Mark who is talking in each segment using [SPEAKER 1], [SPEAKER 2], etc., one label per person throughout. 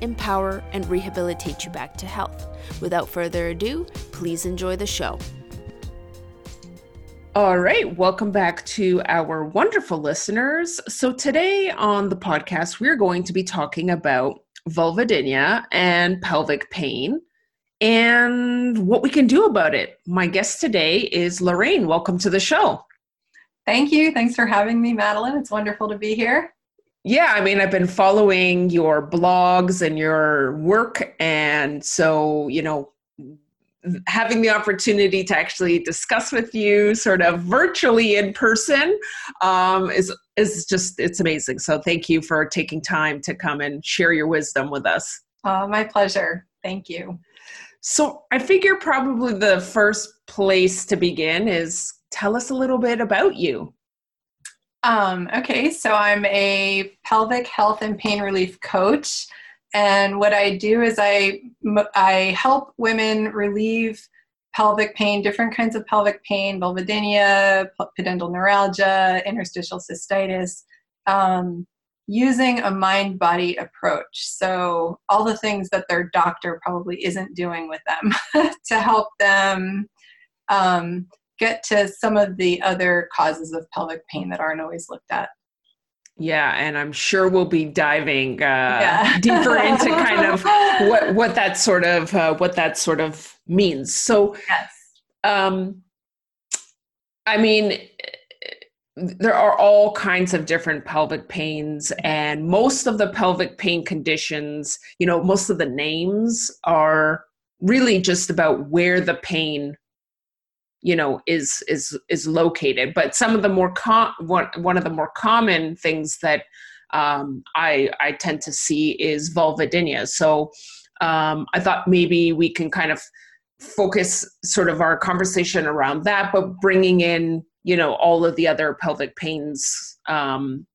[SPEAKER 1] empower, and rehabilitate you back to health. Without further ado, please enjoy the show.
[SPEAKER 2] All right, welcome back to our wonderful listeners. So, today on the podcast, we're going to be talking about vulvodynia and pelvic pain and what we can do about it. My guest today is Lorraine. Welcome to the show.
[SPEAKER 3] Thank you. Thanks for having me, Madeline. It's wonderful to be here.
[SPEAKER 2] Yeah, I mean, I've been following your blogs and your work. And so, you know, having the opportunity to actually discuss with you sort of virtually in person um, is is just it's amazing so thank you for taking time to come and share your wisdom with us
[SPEAKER 3] uh, my pleasure thank you
[SPEAKER 2] so i figure probably the first place to begin is tell us a little bit about you.
[SPEAKER 3] Um, okay, so I'm a pelvic health and pain relief coach. And what I do is I, I help women relieve pelvic pain, different kinds of pelvic pain, vulvodynia, pudendal neuralgia, interstitial cystitis, um, using a mind body approach. So, all the things that their doctor probably isn't doing with them to help them um, get to some of the other causes of pelvic pain that aren't always looked at.
[SPEAKER 2] Yeah, and I'm sure we'll be diving uh, yeah. deeper into kind of what what that sort of uh, what that sort of means. So,
[SPEAKER 3] yes,
[SPEAKER 2] um, I mean, there are all kinds of different pelvic pains, and most of the pelvic pain conditions, you know, most of the names are really just about where the pain you know is is is located. But some of the more com- one, one of the more common things that um, I, I tend to see is vulvodynia. So um, i thought maybe we can kind of focus sort of our conversation around that but bringing in you know all of the other pelvic pains um,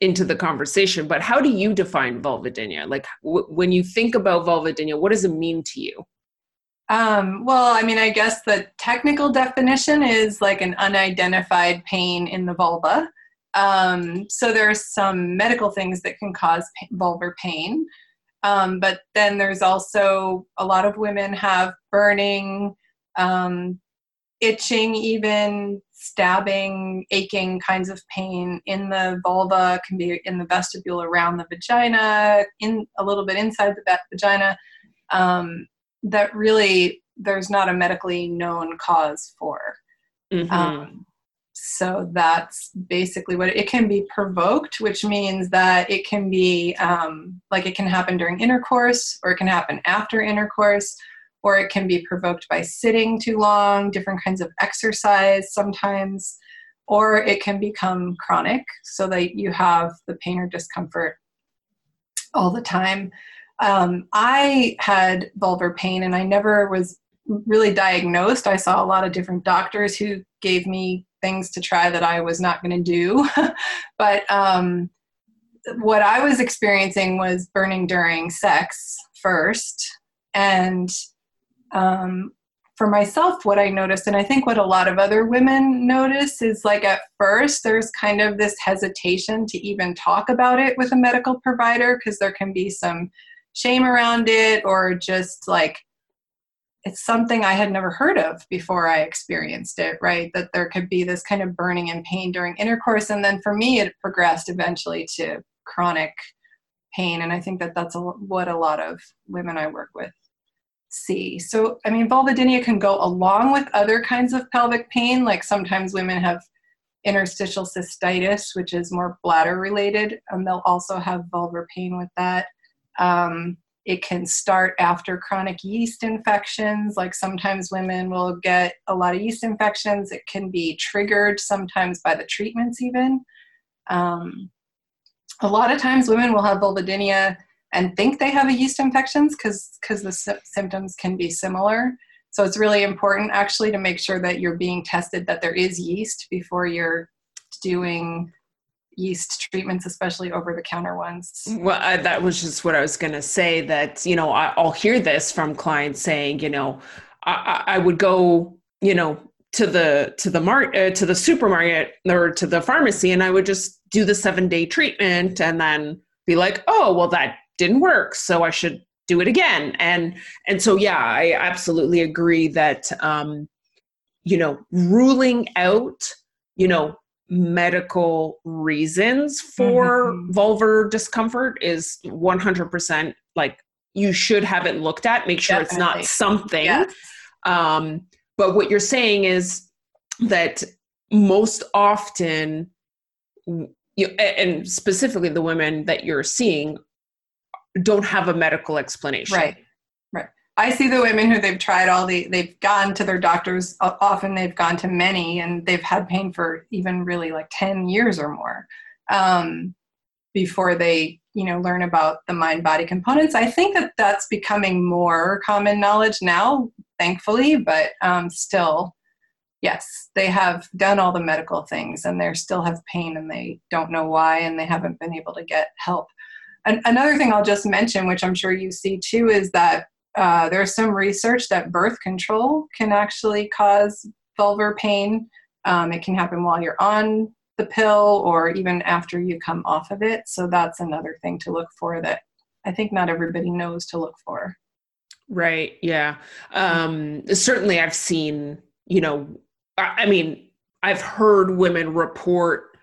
[SPEAKER 2] into the conversation. But how do you define vulvodynia? Like w- when you think about vulvodynia what does it mean to you
[SPEAKER 3] um, well, I mean, I guess the technical definition is like an unidentified pain in the vulva. Um, so are some medical things that can cause vulvar pain. Um, but then there's also a lot of women have burning, um, itching, even stabbing, aching kinds of pain in the vulva, can be in the vestibule around the vagina, in a little bit inside the vagina. Um, that really there's not a medically known cause for. Mm-hmm. Um, so that's basically what it, it, can be provoked, which means that it can be um, like it can happen during intercourse, or it can happen after intercourse, or it can be provoked by sitting too long, different kinds of exercise sometimes, or it can become chronic so that you have the pain or discomfort all the time. Um, I had vulvar pain and I never was really diagnosed. I saw a lot of different doctors who gave me things to try that I was not going to do. but um, what I was experiencing was burning during sex first. And um, for myself, what I noticed, and I think what a lot of other women notice, is like at first there's kind of this hesitation to even talk about it with a medical provider because there can be some shame around it or just like it's something I had never heard of before I experienced it, right? That there could be this kind of burning and pain during intercourse. And then for me, it progressed eventually to chronic pain. And I think that that's a, what a lot of women I work with see. So, I mean, vulvodynia can go along with other kinds of pelvic pain. Like sometimes women have interstitial cystitis, which is more bladder related, and they'll also have vulvar pain with that. Um, it can start after chronic yeast infections. Like sometimes women will get a lot of yeast infections. It can be triggered sometimes by the treatments, even. Um, a lot of times women will have vulvodynia and think they have a yeast infections because the sy- symptoms can be similar. So it's really important actually to make sure that you're being tested that there is yeast before you're doing yeast treatments, especially over the counter ones.
[SPEAKER 2] Well, I, that was just what I was going to say. That you know, I, will hear this from clients saying, you know, I, I would go, you know, to the to the mar- uh, to the supermarket or to the pharmacy, and I would just do the seven day treatment, and then be like, oh, well, that didn't work, so I should do it again and and so yeah i absolutely agree that um you know ruling out you know medical reasons for mm-hmm. vulvar discomfort is 100% like you should have it looked at make sure Definitely. it's not something yes. um but what you're saying is that most often you, and specifically the women that you're seeing don't have a medical explanation.
[SPEAKER 3] Right. I see the women who they've tried all the they've gone to their doctors often they've gone to many and they've had pain for even really like 10 years or more um, before they you know learn about the mind body components. I think that that's becoming more common knowledge now thankfully but um, still yes they have done all the medical things and they still have pain and they don't know why and they haven't been able to get help. An- another thing I'll just mention, which I'm sure you see too, is that uh, there's some research that birth control can actually cause vulvar pain. Um, it can happen while you're on the pill or even after you come off of it. So that's another thing to look for that I think not everybody knows to look for.
[SPEAKER 2] Right. Yeah. Um, certainly, I've seen, you know, I mean, I've heard women report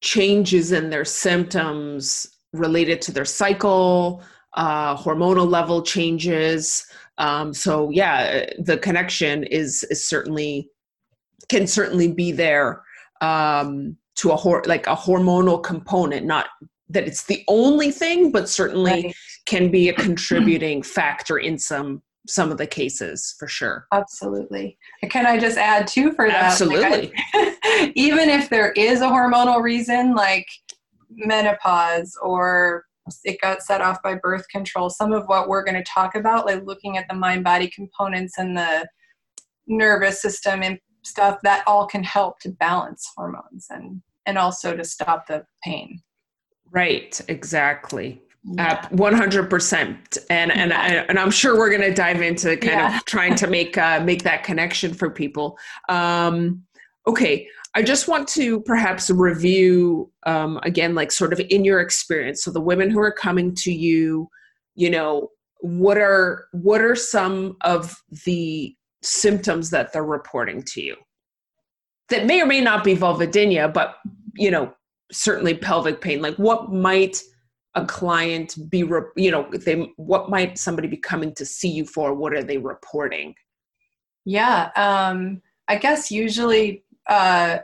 [SPEAKER 2] changes in their symptoms related to their cycle, uh, hormonal level changes. Um, so yeah, the connection is is certainly can certainly be there um, to a hor- like a hormonal component, not that it's the only thing, but certainly right. can be a contributing factor in some some of the cases for sure.
[SPEAKER 3] Absolutely. Can I just add too for that?
[SPEAKER 2] Absolutely.
[SPEAKER 3] Like I, even if there is a hormonal reason, like menopause or it got set off by birth control. Some of what we're going to talk about, like looking at the mind body components and the nervous system and stuff, that all can help to balance hormones and and also to stop the pain.
[SPEAKER 2] Right, exactly. Yeah. Uh, 100% and and yeah. I, and I'm sure we're going to dive into kind yeah. of trying to make uh, make that connection for people. Um, okay, I just want to perhaps review um, again, like sort of in your experience. So the women who are coming to you, you know, what are what are some of the symptoms that they're reporting to you that may or may not be vulvodynia, but you know, certainly pelvic pain. Like what might a client be, re- you know, they what might somebody be coming to see you for? What are they reporting?
[SPEAKER 3] Yeah, um, I guess usually uh,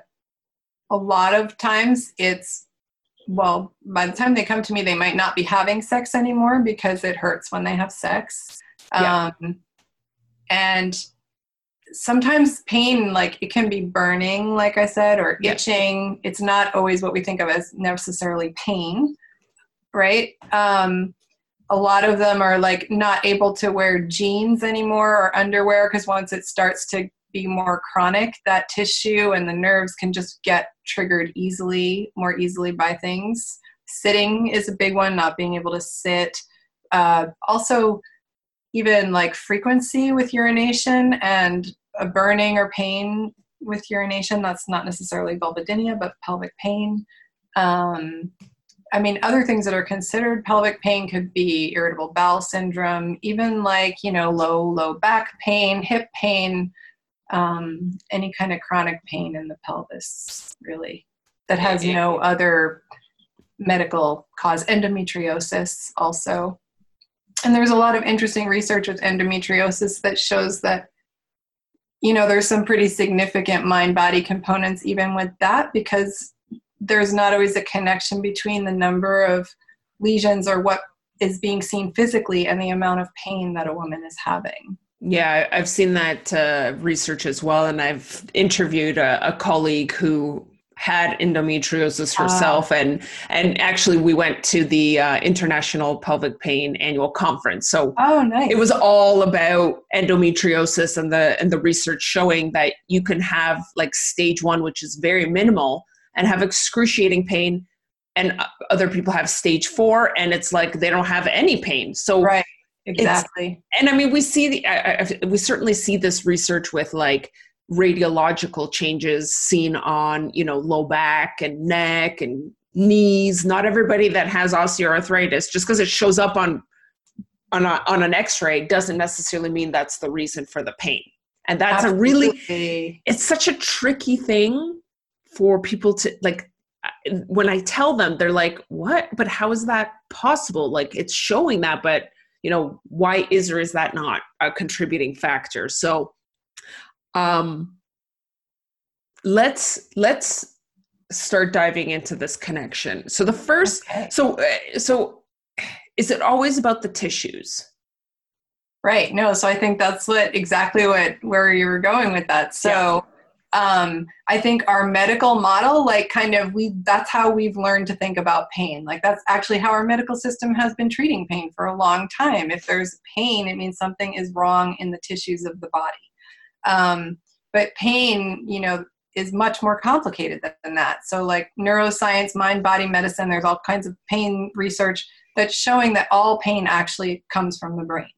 [SPEAKER 3] a lot of times it's well by the time they come to me they might not be having sex anymore because it hurts when they have sex yeah. um, and sometimes pain like it can be burning like i said or itching yeah. it's not always what we think of as necessarily pain right um, a lot of them are like not able to wear jeans anymore or underwear because once it starts to be more chronic, that tissue and the nerves can just get triggered easily, more easily by things. Sitting is a big one, not being able to sit. Uh, also, even like frequency with urination and a burning or pain with urination. That's not necessarily vulvodynia, but pelvic pain. Um, I mean, other things that are considered pelvic pain could be irritable bowel syndrome, even like, you know, low, low back pain, hip pain, um, any kind of chronic pain in the pelvis, really, that has no other medical cause. Endometriosis also. And there's a lot of interesting research with endometriosis that shows that, you know, there's some pretty significant mind body components even with that because there's not always a connection between the number of lesions or what is being seen physically and the amount of pain that a woman is having.
[SPEAKER 2] Yeah, I've seen that uh, research as well, and I've interviewed a, a colleague who had endometriosis herself, uh, and and actually we went to the uh, International Pelvic Pain Annual Conference. So
[SPEAKER 3] oh, nice.
[SPEAKER 2] it was all about endometriosis and the and the research showing that you can have like stage one, which is very minimal, and have excruciating pain, and other people have stage four, and it's like they don't have any pain. So
[SPEAKER 3] right, exactly.
[SPEAKER 2] And I mean, we see the I, I, we certainly see this research with like radiological changes seen on you know low back and neck and knees not everybody that has osteoarthritis just because it shows up on on, a, on an x-ray doesn't necessarily mean that's the reason for the pain and that's Absolutely. a really it's such a tricky thing for people to like when i tell them they're like what but how is that possible like it's showing that but you know why is or is that not a contributing factor so um, let's let's start diving into this connection. So the first, okay. so uh, so is it always about the tissues?
[SPEAKER 3] Right. No. So I think that's what exactly what where you were going with that. So. Um, I think our medical model, like kind of we that's how we've learned to think about pain. Like that's actually how our medical system has been treating pain for a long time. If there's pain, it means something is wrong in the tissues of the body. Um, but pain, you know, is much more complicated than that. So, like neuroscience, mind body medicine, there's all kinds of pain research that's showing that all pain actually comes from the brain.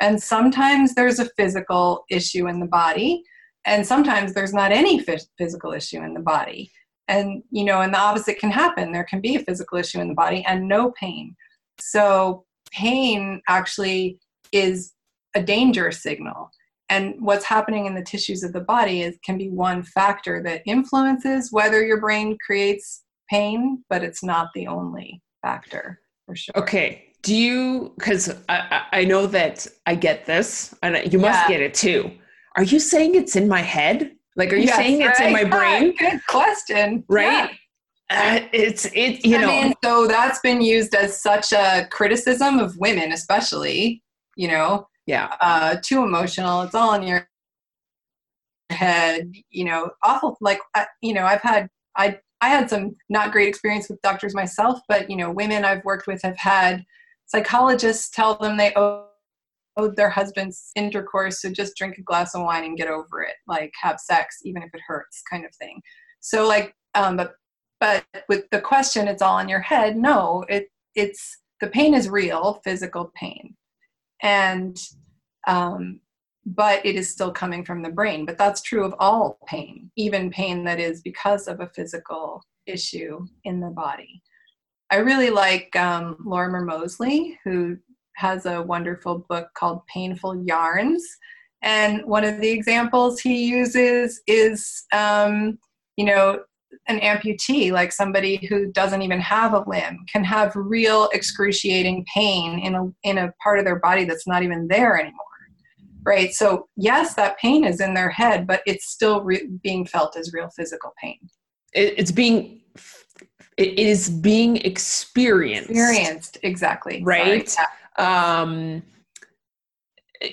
[SPEAKER 3] And sometimes there's a physical issue in the body, and sometimes there's not any physical issue in the body. And, you know, and the opposite can happen. There can be a physical issue in the body and no pain. So, pain actually is a danger signal and what's happening in the tissues of the body is can be one factor that influences whether your brain creates pain but it's not the only factor for sure
[SPEAKER 2] okay do you because I, I know that i get this and you must yeah. get it too are you saying it's in my head? Like are you yes, saying it's in my brain?
[SPEAKER 3] good question.
[SPEAKER 2] Right? Yeah. Uh, it's it you I know. mean,
[SPEAKER 3] so that's been used as such a criticism of women especially you know?
[SPEAKER 2] Yeah.
[SPEAKER 3] Uh, too emotional. It's all in your head you know? Awful like you know i've had i i had some not great experience with doctors myself but you know women i've worked with have had psychologists tell them they owe their husband's intercourse so just drink a glass of wine and get over it like have sex even if it hurts kind of thing. So like um but but with the question it's all in your head no it it's the pain is real physical pain. And um, but it is still coming from the brain but that's true of all pain even pain that is because of a physical issue in the body. I really like um, lorimer moseley who has a wonderful book called painful yarns and one of the examples he uses is um, you know an amputee, like somebody who doesn't even have a limb, can have real excruciating pain in a in a part of their body that's not even there anymore. Right. So yes, that pain is in their head, but it's still re- being felt as real physical pain.
[SPEAKER 2] It's being it is being experienced.
[SPEAKER 3] Experienced, exactly.
[SPEAKER 2] Right. Yeah. Um,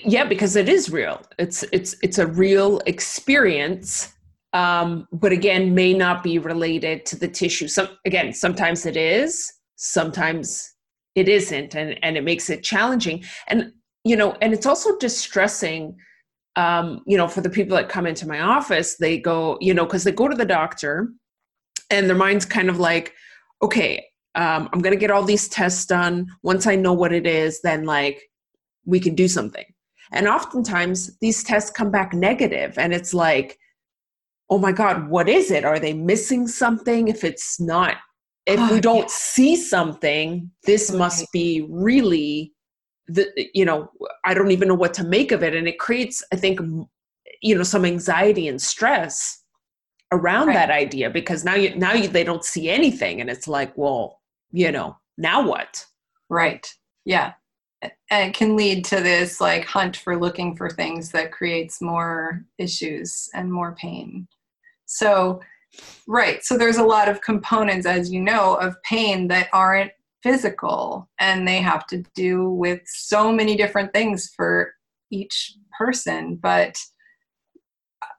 [SPEAKER 2] yeah, because it is real. It's it's it's a real experience um, but again may not be related to the tissue some again sometimes it is sometimes it isn't and and it makes it challenging and you know and it's also distressing um, you know for the people that come into my office they go you know because they go to the doctor and their mind's kind of like okay um, i'm going to get all these tests done once i know what it is then like we can do something and oftentimes these tests come back negative and it's like oh my god what is it are they missing something if it's not if oh, we don't yeah. see something this right. must be really the you know i don't even know what to make of it and it creates i think you know some anxiety and stress around right. that idea because now you now you, they don't see anything and it's like well you know now what
[SPEAKER 3] right yeah and it can lead to this like hunt for looking for things that creates more issues and more pain so, right. So there's a lot of components, as you know, of pain that aren't physical and they have to do with so many different things for each person. But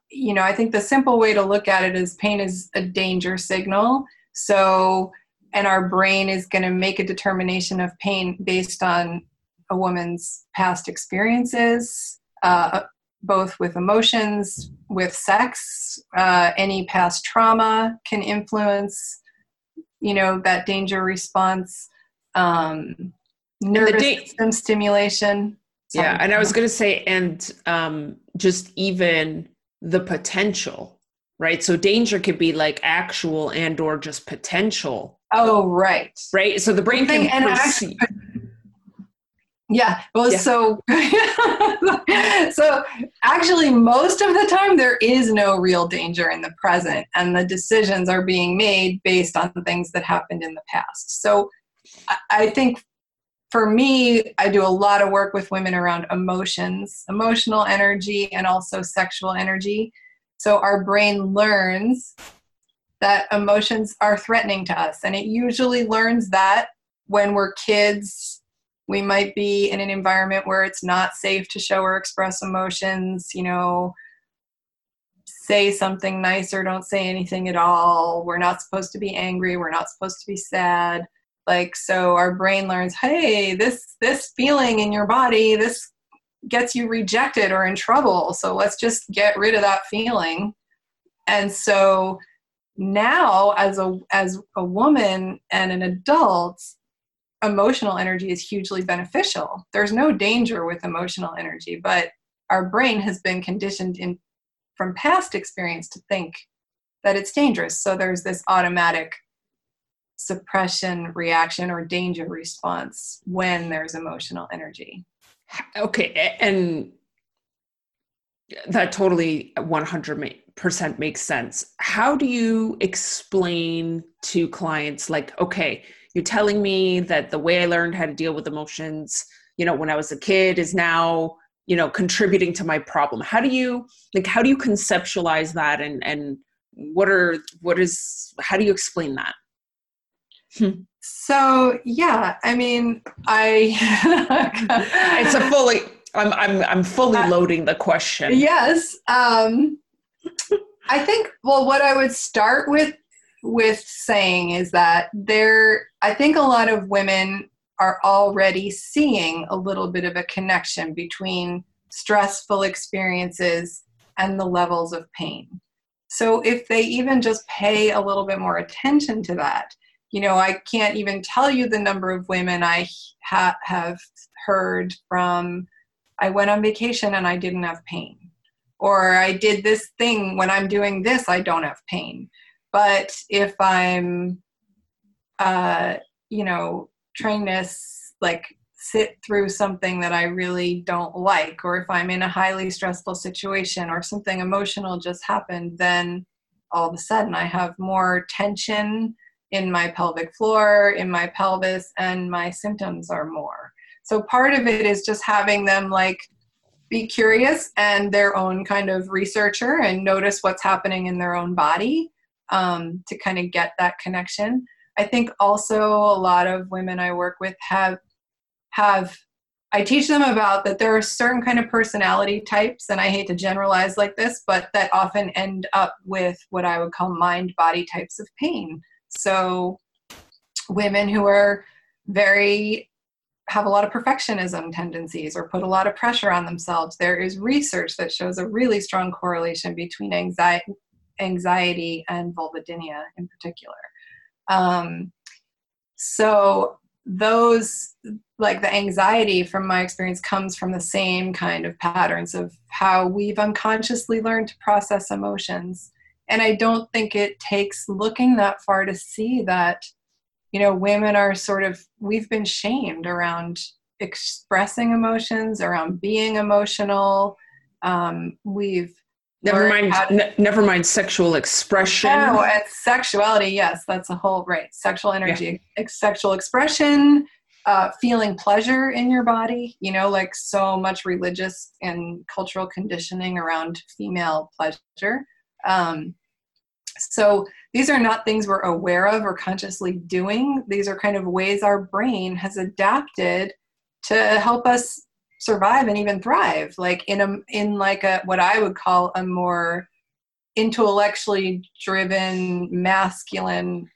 [SPEAKER 3] you know, I think the simple way to look at it is pain is a danger signal. So, and our brain is going to make a determination of pain based on a woman's past experiences, uh, both with emotions, with sex, uh, any past trauma can influence, you know, that danger response. Um, nervous da- system stimulation.
[SPEAKER 2] Yeah, and I was going to say, and um, just even the potential, right? So danger could be like actual and or just potential.
[SPEAKER 3] Oh, right.
[SPEAKER 2] Right. So the brain can and perceive.
[SPEAKER 3] Yeah. Well, yeah. so so actually, most of the time there is no real danger in the present, and the decisions are being made based on things that happened in the past. So I think for me, I do a lot of work with women around emotions, emotional energy, and also sexual energy. So our brain learns that emotions are threatening to us, and it usually learns that when we're kids we might be in an environment where it's not safe to show or express emotions you know say something nice or don't say anything at all. We're not supposed to be angry. We're not supposed to be sad. Like so our brain learns hey this this feeling in your body this gets you rejected or in trouble. So let's just get rid of that feeling. And so now as a as a woman and an adult emotional energy is hugely beneficial. There's no danger with emotional energy, but our brain has been conditioned in from past experience to think that it's dangerous. So there's this automatic suppression reaction or danger response when there's emotional energy.
[SPEAKER 2] Okay, and that totally 100% makes sense. How do you explain to clients like okay, you're telling me that the way I learned how to deal with emotions, you know, when I was a kid is now, you know, contributing to my problem. How do you like how do you conceptualize that and and what are what is how do you explain that?
[SPEAKER 3] Hmm. So yeah, I mean, I
[SPEAKER 2] it's a fully I'm I'm I'm fully uh, loading the question.
[SPEAKER 3] Yes. Um I think well what I would start with with saying is that there, I think a lot of women are already seeing a little bit of a connection between stressful experiences and the levels of pain. So if they even just pay a little bit more attention to that, you know, I can't even tell you the number of women I ha- have heard from, I went on vacation and I didn't have pain. Or I did this thing when I'm doing this, I don't have pain but if I'm, uh, you know, trying to like sit through something that I really don't like, or if I'm in a highly stressful situation or something emotional just happened, then all of a sudden I have more tension in my pelvic floor, in my pelvis, and my symptoms are more. So part of it is just having them like be curious and their own kind of researcher and notice what's happening in their own body um, to kind of get that connection. I think also a lot of women I work with have have I teach them about that there are certain kind of personality types, and I hate to generalize like this, but that often end up with what I would call mind body types of pain. So, women who are very have a lot of perfectionism tendencies or put a lot of pressure on themselves. There is research that shows a really strong correlation between anxiety, anxiety and vulvodynia in particular. Um, so those like the anxiety from my experience comes from the same kind of patterns of how we've unconsciously learned to process emotions and i don't think it takes looking that far to see that you know women are sort of we've been shamed around expressing emotions around being emotional um, we've
[SPEAKER 2] Never mind. To, never mind sexual expression.
[SPEAKER 3] No, it's sexuality. Yes, that's a whole right. Sexual energy, yeah. sexual expression, uh, feeling pleasure in your body. You know, like so much religious and cultural conditioning around female pleasure. Um, so these are not things we're aware of or consciously doing. These are kind of ways our brain has adapted to help us survive and even thrive like in a in like a what i would call a more intellectually driven masculine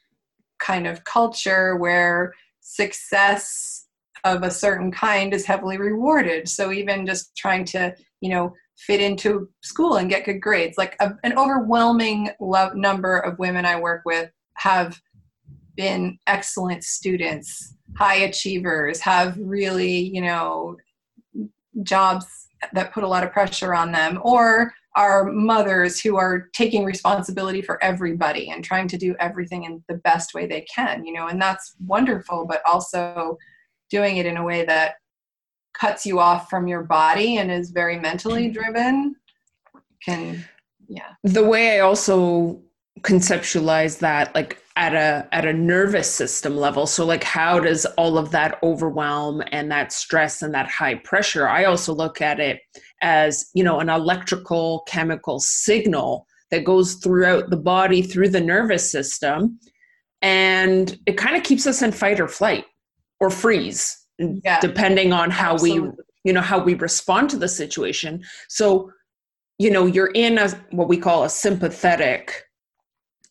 [SPEAKER 3] kind of culture where success of a certain kind is heavily rewarded so even just trying to you know fit into school and get good grades. Like a, an overwhelming love number of women i work with have been excellent students high achievers have really you know jobs that put a lot of pressure on them or are mothers who are taking responsibility for everybody and trying to do everything in the best way they can you know and that's wonderful but also doing it in a way that cuts you off from your body and is very mentally mm. driven can yeah.
[SPEAKER 2] The way i also conceptualize that like at a at a nervous system level so like how does all of that overwhelm and that stress and that high pressure i also look at it as you know an electrical chemical signal that goes throughout the body through the nervous system and it kind of keeps us in fight or flight or freeze yeah. depending on how Absolutely. we you know how we respond to the situation so you know you're in a what we call a sympathetic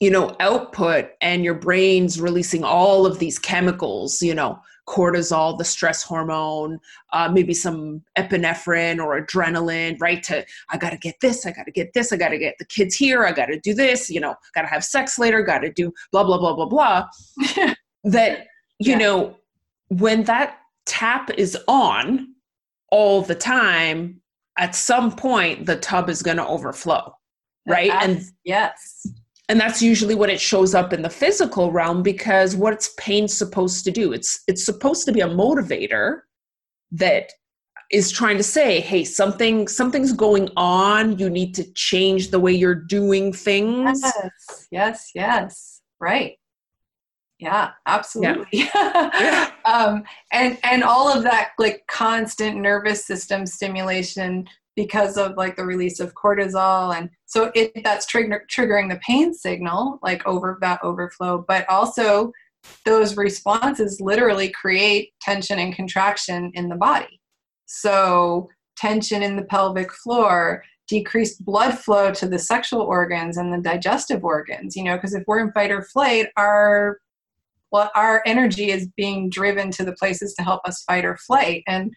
[SPEAKER 2] you know output and your brain's releasing all of these chemicals you know cortisol the stress hormone uh, maybe some epinephrine or adrenaline right to i gotta get this i gotta get this i gotta get the kids here i gotta do this you know gotta have sex later gotta do blah blah blah blah blah that you yeah. know when that tap is on all the time at some point the tub is going to overflow right?
[SPEAKER 3] And yes.
[SPEAKER 2] and that's usually when it shows up in the physical realm because what's pain supposed to do it's it's supposed to be a motivator that is trying to say hey something something's going on. You need to change the way you're doing things.
[SPEAKER 3] Yes. Yes yes. Right yeah absolutely. Yeah. um, and and all of that like constant nervous system stimulation because of like the release of cortisol and so it that's trigger, triggering the pain signal like over that overflow but also those responses literally create tension and contraction in the body. So tension in the pelvic floor decreased blood flow to the sexual organs and the digestive organs you know because if we're in fight or flight our well our energy is being driven to the places to help us fight or flight and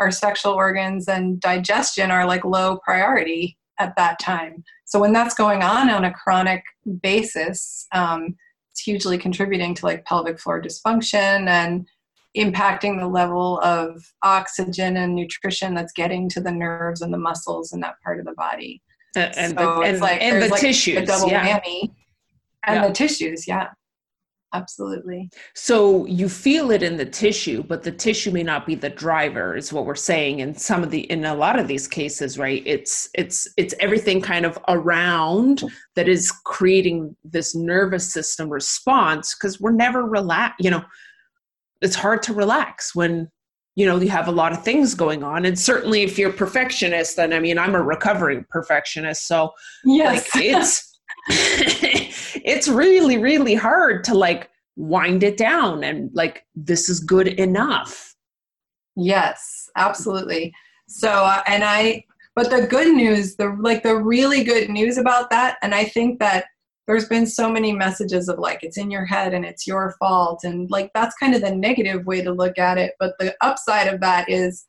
[SPEAKER 3] our sexual organs and digestion are like low priority at that time. So when that's going on on a chronic basis, um, it's hugely contributing to like pelvic floor dysfunction and impacting the level of oxygen and nutrition that's getting to the nerves and the muscles in that part of the body.
[SPEAKER 2] And, and so the, and, like, and the like tissues,
[SPEAKER 3] a double yeah. whammy. And yeah. the tissues, yeah absolutely
[SPEAKER 2] so you feel it in the tissue but the tissue may not be the driver is what we're saying in some of the in a lot of these cases right it's it's it's everything kind of around that is creating this nervous system response because we're never relax you know it's hard to relax when you know you have a lot of things going on and certainly if you're a perfectionist then i mean i'm a recovering perfectionist so yes. like it's it's really really hard to like wind it down and like this is good enough.
[SPEAKER 3] Yes absolutely. So uh, and i but the good news the like the really good news about that and i think that there's been so many messages of like it's in your head and it's your fault and like that's kind of the negative way to look at it but the upside of that is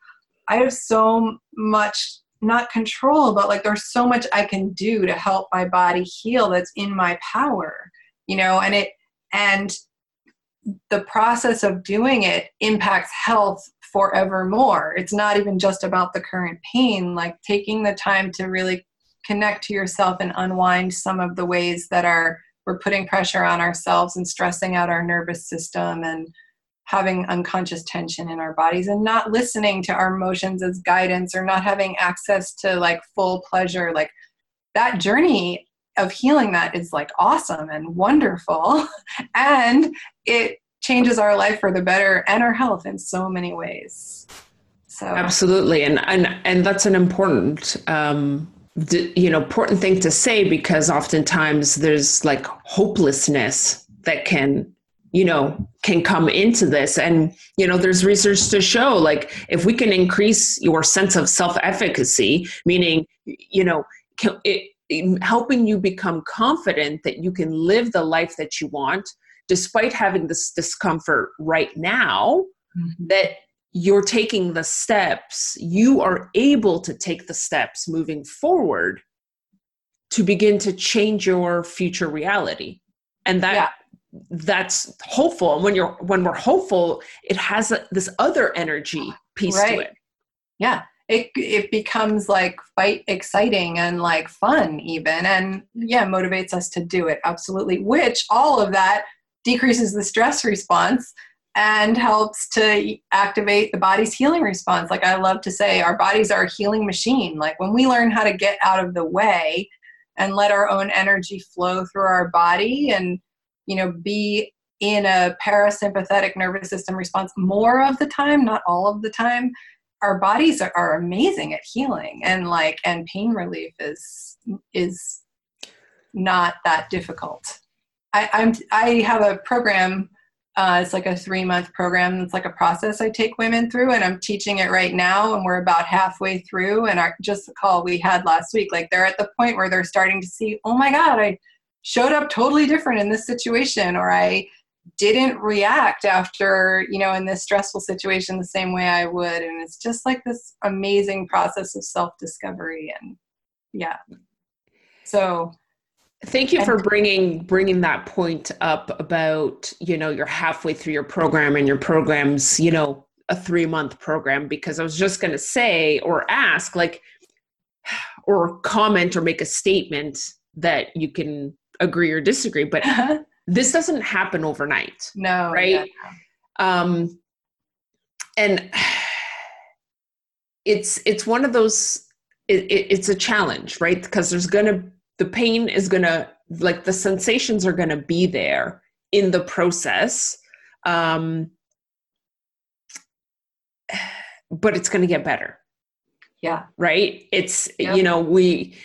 [SPEAKER 3] i have so much not control, but like there's so much I can do to help my body heal that's in my power, you know, and it, and the process of doing it impacts health forevermore. It's not even just about the current pain, like taking the time to really connect to yourself and unwind some of the ways that are we're putting pressure on ourselves and stressing out our nervous system and having unconscious tension in our bodies and not listening to our emotions as guidance or not having access to like full pleasure. Like that journey of healing that is like awesome and wonderful. And it changes our life for the better and our health in so many ways. So
[SPEAKER 2] absolutely. And and and that's an important um you know important thing to say because oftentimes there's like hopelessness that can you know can come into this and you know there's research to show like if we can increase your sense of self-efficacy meaning you know it, helping you become confident that you can live the life that you want despite having this discomfort right now mm-hmm. that you're taking the steps you are able to take the steps moving forward to begin to change your future reality and that yeah. That's hopeful. And when you're when we're hopeful it has a, this other energy piece right. to it.
[SPEAKER 3] Yeah. It it becomes like fight exciting and like fun even and yeah motivates us to do it absolutely. Which all of that decreases the stress response and helps to activate the body's healing response. Like i love to say our bodies are a healing machine. Like when we learn how to get out of the way and let our own energy flow through our body and you know be in a parasympathetic nervous system response more of the time not all of the time our bodies are, are amazing at healing and like and pain relief is is not that difficult I, i'm i have a program uh, it's like a three month program. It's like a process I take women through, and I'm teaching it right now. And we're about halfway through. And our, just the call we had last week, like they're at the point where they're starting to see, oh my God, I showed up totally different in this situation, or I didn't react after, you know, in this stressful situation the same way I would. And it's just like this amazing process of self discovery. And yeah. So
[SPEAKER 2] Thank you for bringing bringing that point up about you know you're halfway through your program and your program's you know a three month program because I was just going to say or ask like or comment or make a statement that you can agree or disagree but this doesn't happen overnight
[SPEAKER 3] no
[SPEAKER 2] right? Yeah. um and it's it's one of those it, it, it's a challenge right? Because there's going to the pain is going to like the sensations are going to be there in the process um but it's going to get better.
[SPEAKER 3] Yeah.
[SPEAKER 2] Right? It's yep. you know we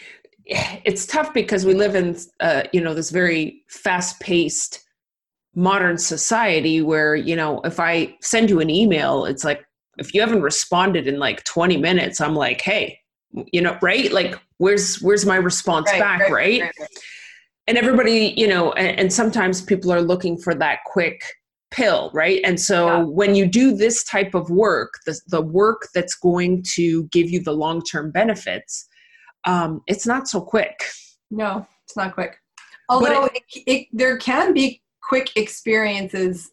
[SPEAKER 2] it's tough because we live in uh, you know this very fast paced modern society where you know if i send you an email it's like if you haven't responded in like 20 minutes i'm like hey you know right like where's where's my response right, back right, right? right, and everybody you know and, and, sometimes people are looking for that quick pill right and so yeah. when you do this type of work the, the work that's going to give you the long-term benefits um, it's not so quick.
[SPEAKER 3] No it's not quick. Although it, it, it, there can be quick experiences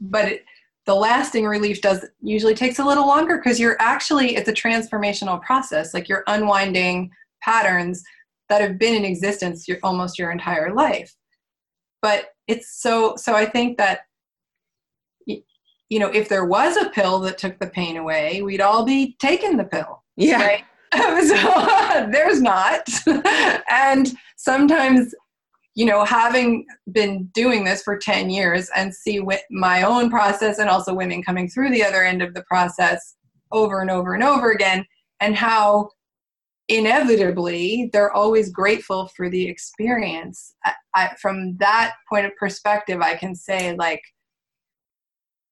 [SPEAKER 3] but it, the lasting relief does usually takes a little longer because you're actually it's a transformational process. Like you're unwinding patterns that have been in existence your, almost your entire life. But it's so so i think that you know if there was a pill that took the pain away we'd all be taking the pill.
[SPEAKER 2] Yeah. Right?
[SPEAKER 3] so there's not and sometimes you know, having been doing this for 10 years and see my own process and also women coming through the other end of the process over and over and over again, and how inevitably they're always grateful for the experience. I, I, from that point of perspective, I can say, like,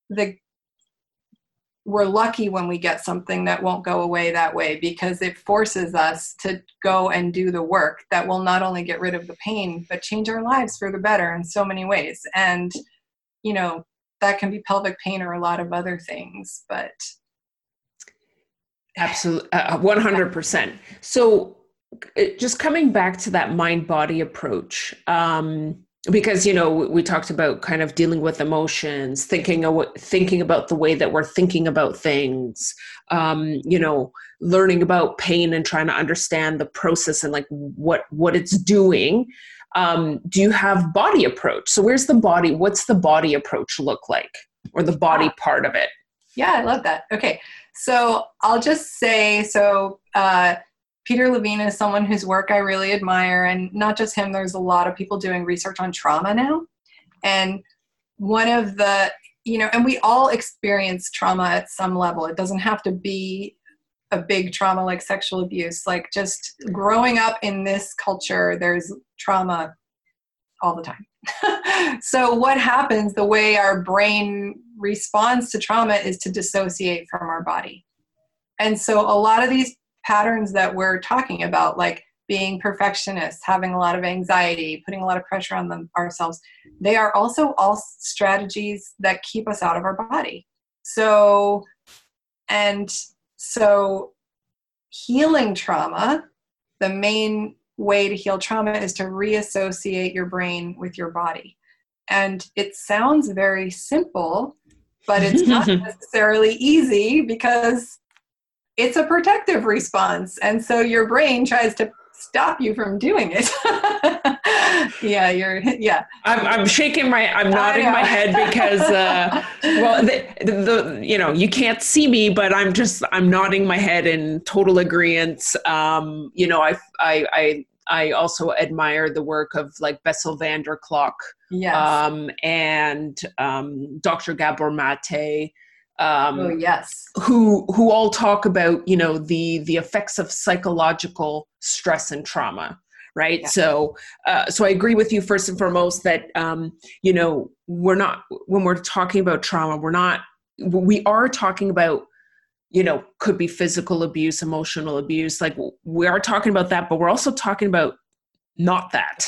[SPEAKER 3] the we're lucky when we get something that won't go away that way because it forces us to go and do the work that will not only get rid of the pain but change our lives for the better in so many ways. And you know that can be pelvic pain or a lot of other things but
[SPEAKER 2] absolutely uh, 100% so uh, just coming back to that mind body approach um, because you know we talked about kind of dealing with emotions thinking of, thinking about the way that we're thinking about things um, you know learning about pain and trying to understand the process and like what what it's doing. Um, do you have body approach? So where's the body what's the body approach look like? Or the body part of it?
[SPEAKER 3] Yeah i love that. Okay so i'll just say so uh, Peter Levine is someone whose work I really admire, and not just him, there's a lot of people doing research on trauma now. And one of the, you know, and we all experience trauma at some level. It doesn't have to be a big trauma like sexual abuse. Like just growing up in this culture, there's trauma all the time. so, what happens, the way our brain responds to trauma is to dissociate from our body. And so, a lot of these patterns that we're talking about, like being perfectionists, having a lot of anxiety, putting a lot of pressure on them ourselves, they are also all strategies that keep us out of our body. So, and so healing trauma, the main way to heal trauma is to reassociate your brain with your body. And it sounds very simple, but it's not necessarily easy because it's a protective response. And so your brain tries to stop you from doing it. yeah, you're yeah.
[SPEAKER 2] I'm, I'm shaking my I'm nodding my head because uh, well the, the, you know you can't see me but I'm just I'm nodding my head in total agreement. Um, you know I I I I also admire the work of like Bessel van der Kolk
[SPEAKER 3] yes.
[SPEAKER 2] um, and um, Dr. Gabor Mate. Um,
[SPEAKER 3] oh yes.
[SPEAKER 2] Who who all talk about you know the the effects of psychological stress and trauma, right? Yeah. So uh, so I agree with you first and foremost that um, you know we're not when we're talking about trauma we're not we are talking about you know could be physical abuse emotional abuse like we are talking about that but we're also talking about not that.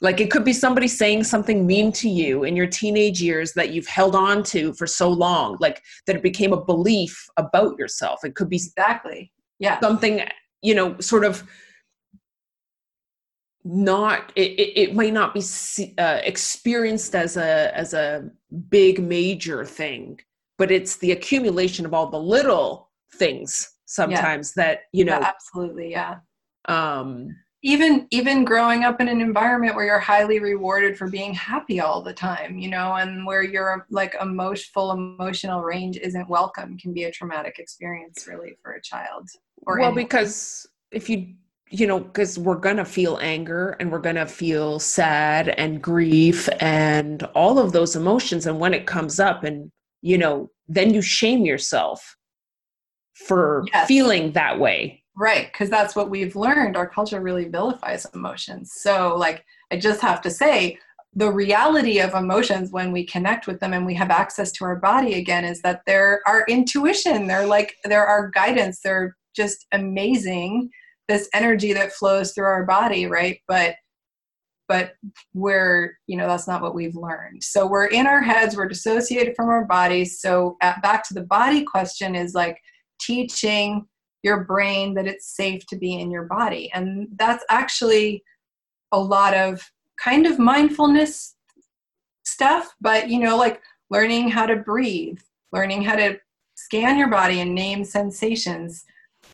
[SPEAKER 2] Like it could be somebody saying something mean to you in your teenage years that you've held on to for so long like that it became a belief about yourself. It could be
[SPEAKER 3] exactly. Yeah
[SPEAKER 2] something you know sort of not it, it, it might not be uh, experienced as a as a big major thing but it's the accumulation of all the little things sometimes yeah. that you know
[SPEAKER 3] yeah, absolutely yeah.
[SPEAKER 2] um
[SPEAKER 3] even even growing up in an environment where you're highly rewarded for being happy all the time you know and where your like emotion full emotional range isn't welcome can be a traumatic experience really for a child
[SPEAKER 2] or well anyone. because if you you know because we're gonna feel anger and we're gonna feel sad and grief and all of those emotions and when it comes up and you know then you shame yourself for yes. feeling that way.
[SPEAKER 3] Right, because that's what we've learned. Our culture really vilifies emotions. So, like, I just have to say, the reality of emotions when we connect with them and we have access to our body again is that they're our intuition. They're like, they're our guidance. They're just amazing. This energy that flows through our body, right? But but we're you know that's not what we've learned so we're in our heads we're dissociated from our bodies so at, back to the body question is like teaching your brain that it's safe to be in your body. And that's actually a lot of kind of mindfulness stuff, but you know, like learning how to breathe, learning how to scan your body and name sensations,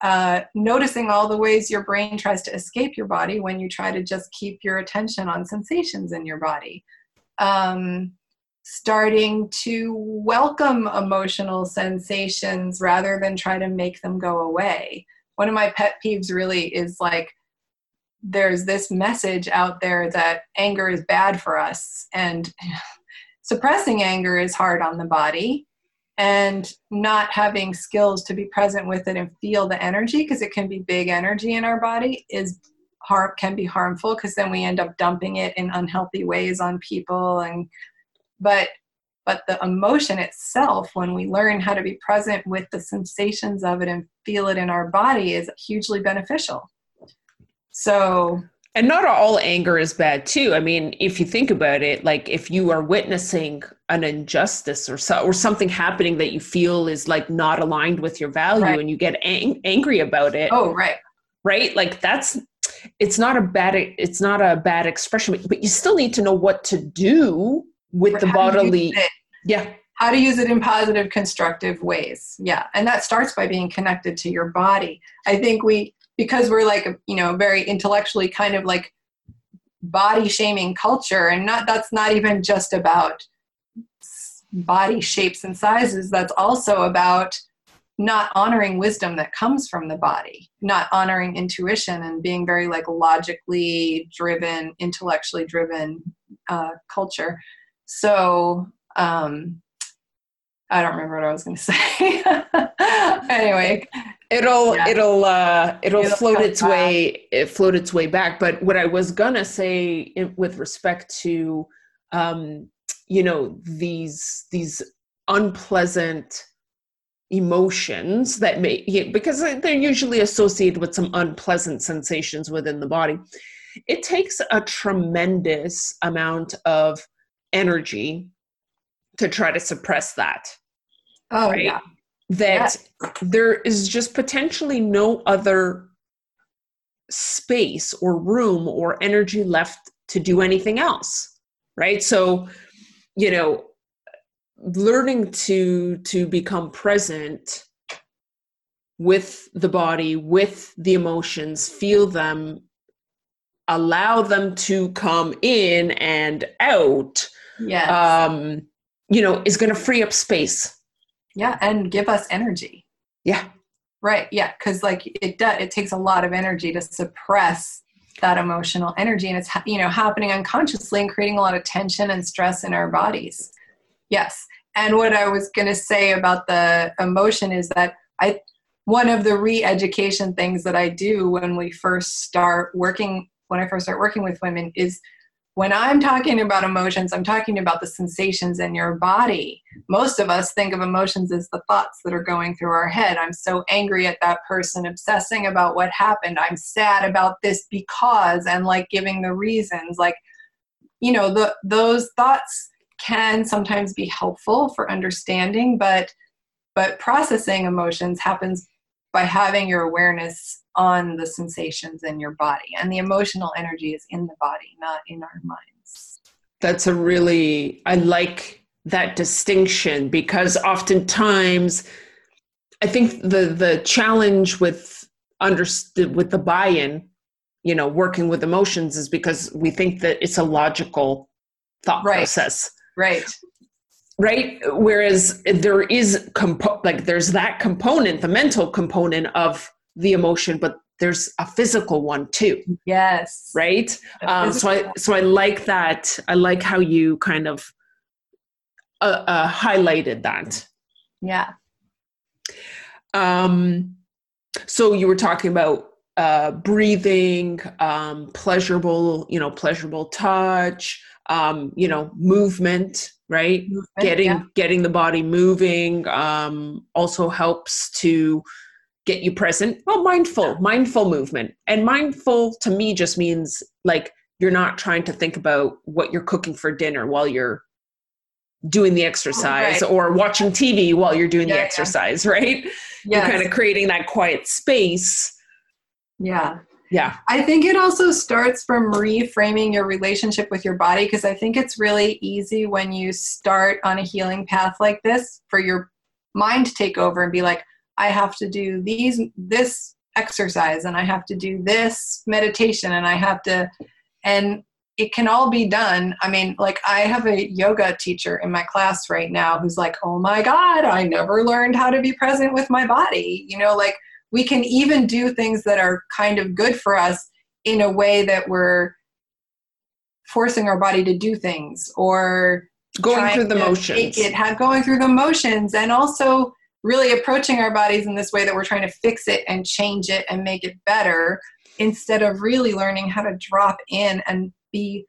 [SPEAKER 3] uh, noticing all the ways your brain tries to escape your body when you try to just keep your attention on sensations in your body. Um, starting to welcome emotional sensations rather than try to make them go away. One of my pet peeves really is like there's this message out there that anger is bad for us and suppressing anger is hard on the body and not having skills to be present with it and feel the energy because it can be big energy in our body is harm can be harmful because then we end up dumping it in unhealthy ways on people and but but the emotion itself when we learn how to be present with the sensations of it and feel it in our body is hugely beneficial. So
[SPEAKER 2] and not all anger is bad too. I mean if you think about it like if you are witnessing an injustice or so, or something happening that you feel is like not aligned with your value right. and you get ang- angry about it
[SPEAKER 3] oh right.
[SPEAKER 2] right? Like that's it's not a bad it's not a bad expression but you still need to know what to do with the bodily yeah.
[SPEAKER 3] How to use it in positive constructive ways? Yeah and that starts by being connected to your body. I think we because we're like you know very intellectually kind of like body shaming culture and not that's not even just about body shapes and sizes that's also about not honoring wisdom that comes from the body not honoring intuition and being very like logically driven intellectually driven uh, culture so um, I don't remember what I was going to say. anyway,
[SPEAKER 2] it'll yeah. it'll uh, it'll, it'll float its back. way it float its way back. But what I was gonna say with respect to um, you know these these unpleasant emotions that may because they're usually associated with some unpleasant sensations within the body it takes a tremendous amount of energy to try to suppress that
[SPEAKER 3] oh right? yeah
[SPEAKER 2] that yeah. there is just potentially no other space or room or energy left to do anything else right so you know learning to to become present with the body with the emotions feel them allow them to come in and out
[SPEAKER 3] yeah
[SPEAKER 2] um you know is going to free up space.
[SPEAKER 3] Yeah and give us energy.
[SPEAKER 2] Yeah.
[SPEAKER 3] Right yeah because like it does it takes a lot of energy to suppress that emotional energy and it's you know happening unconsciously and creating a lot of tension and stress in our bodies. Yes and what i was going to say about the emotion is that i one of the re-education things that i do when we first start working when i first start working with women is when I'm talking about emotions, I'm talking about the sensations in your body. Most of us think of emotions as the thoughts that are going through our head. I'm so angry at that person, obsessing about what happened. I'm sad about this because, and like giving the reasons. Like, you know, the, those thoughts can sometimes be helpful for understanding, but but processing emotions happens by having your awareness on the sensations in your body. And the emotional energy is in the body, not in our minds.
[SPEAKER 2] That's a really, I like that distinction because oftentimes I think the the challenge with understood with the buy-in, you know, working with emotions is because we think that it's a logical thought
[SPEAKER 3] right.
[SPEAKER 2] process.
[SPEAKER 3] Right
[SPEAKER 2] right? Whereas there is compo- like there's that component the mental component of the emotion but there's a physical one too.
[SPEAKER 3] Yes.
[SPEAKER 2] Right? Um, so i so i like that. I like how you kind of uh, uh, highlighted that.
[SPEAKER 3] Yeah.
[SPEAKER 2] Um so you were talking about uh breathing um pleasurable you know pleasurable touch um you know movement right movement, getting yeah. getting the body moving um, also helps to get you present well mindful mindful movement and mindful to me just means like you're not trying to think about what you're cooking for dinner while you're doing the exercise right. or watching tv while you're doing yeah, the exercise yeah. right yes. you're kind of creating that quiet space
[SPEAKER 3] yeah
[SPEAKER 2] yeah.
[SPEAKER 3] I think it also starts from reframing your relationship with your body because I think it's really easy when you start on a healing path like this for your mind to take over and be like, I have to do these this exercise and I have to do this meditation and I have to and it can all be done. I mean, like I have a yoga teacher in my class right now who's like, "Oh my god, I never learned how to be present with my body." You know, like we can even do things that are kind of good for us in a way that we're forcing our body to do things or
[SPEAKER 2] going through the motions.
[SPEAKER 3] it have going through the motions and also really approaching our bodies in this way that we're trying to fix it and change it and make it better instead of really learning how to drop in and be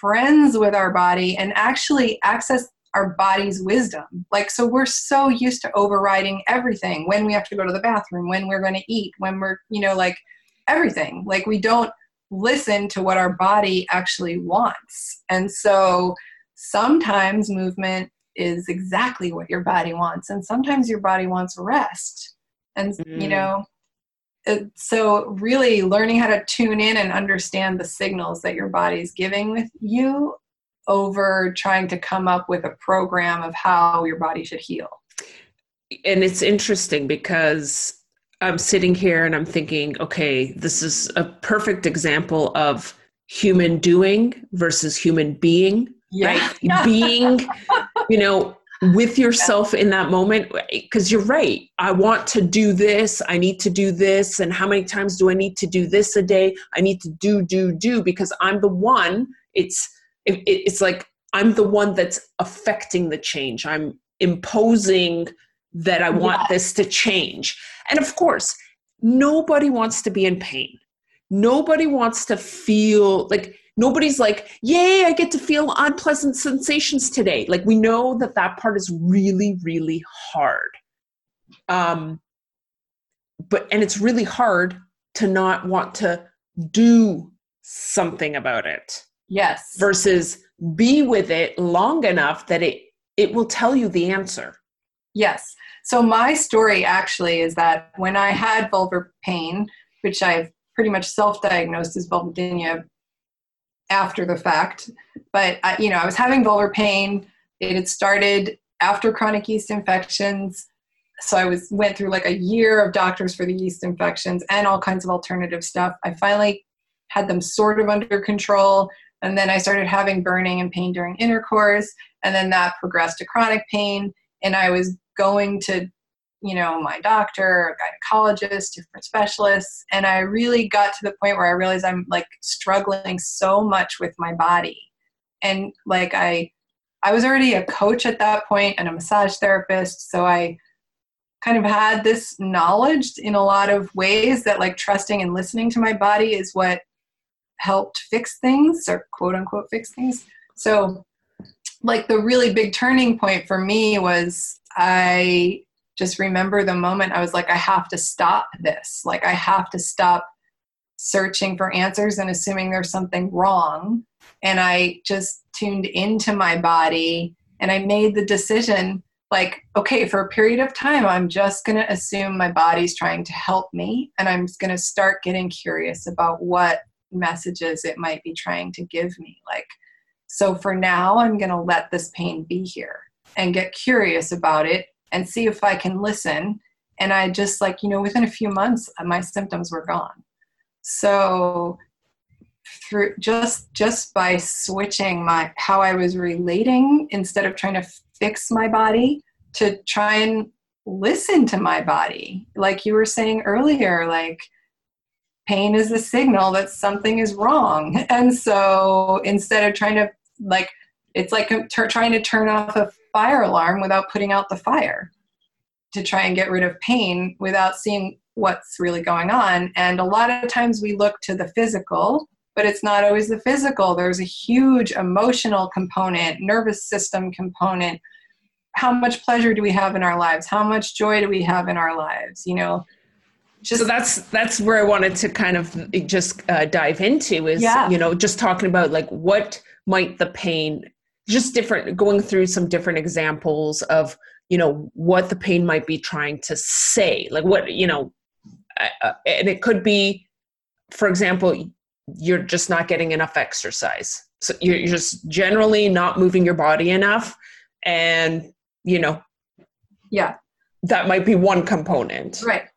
[SPEAKER 3] friends with our body and actually access our body's wisdom. Like, so we're so used to overriding everything when we have to go to the bathroom, when we're going to eat, when we're, you know, like everything. Like, we don't listen to what our body actually wants. And so sometimes movement is exactly what your body wants, and sometimes your body wants rest. And, mm. you know, so really learning how to tune in and understand the signals that your body's giving with you over trying to come up with a program of how your body should heal.
[SPEAKER 2] And it's interesting because I'm sitting here and I'm thinking, okay, this is a perfect example of human doing versus human being.
[SPEAKER 3] Yeah.
[SPEAKER 2] Right? being, you know, with yourself in that moment because you're right i want to do this i need to do this and how many times do i need to do this a day i need to do do do because i'm the one it's it, it's like i'm the one that's affecting the change. I'm imposing that i want yeah. this to change. And of course nobody wants to be in pain. Nobody wants to feel like nobody's like yay i get to feel unpleasant sensations today. Like we know that that part is really really hard. Um but and it's really hard to not want to do something about it
[SPEAKER 3] yes.
[SPEAKER 2] versus be with it long enough that it it will tell you the answer.
[SPEAKER 3] Yes. So my story actually is that when i had vulvar pain which i've pretty much self-diagnosed as vulvodynia after the fact but I, you know i was having vulvar pain. It had started after chronic yeast infections. So i was went through like a year of doctors for the yeast infections and all kinds of alternative stuff. I finally had them sort of under control and then i started having burning and pain during intercourse and then that progressed to chronic pain and i was going to you know my doctor gynecologist different specialists and i really got to the point where i realized i'm like struggling so much with my body and like i I was already a coach at that point and a massage therapist. So I kind of had this knowledge in a lot of ways that like trusting and listening to my body is what helped fix things or quote unquote fix things. So like the really big turning point for me was I just remember the moment I was like, I have to stop this. Like I have to stop searching for answers and assuming there's something wrong. And I just tuned into my body and I made the decision like, okay, for a period of time, I'm just going to assume my body's trying to help me and I'm going to start getting curious about what messages it might be trying to give me. Like, so for now, I'm going to let this pain be here and get curious about it and see if I can listen. And I just like, you know, within a few months, uh, my symptoms were gone. So through just just by switching my how I was relating instead of trying to fix my body to try and listen to my body like you were saying earlier like pain is a signal that something is wrong and so instead of trying to like it's like trying to turn off a fire alarm without putting out the fire to try and get rid of pain without seeing what's really going on and a lot of times we look to the physical but it's not always the physical. There's a huge emotional component, nervous system component. How much pleasure do we have in our lives? How much joy do we have in our lives? You know,
[SPEAKER 2] just so that's that's where I wanted to kind of just uh, dive into is yeah. you know just talking about like what might the pain just different going through some different examples of you know what the pain might be trying to say like what you know uh, and it could be for example you're just not getting enough exercise. So you're, you're just generally not moving your body enough. And, you know,
[SPEAKER 3] yeah,
[SPEAKER 2] that might be one component.
[SPEAKER 3] Right.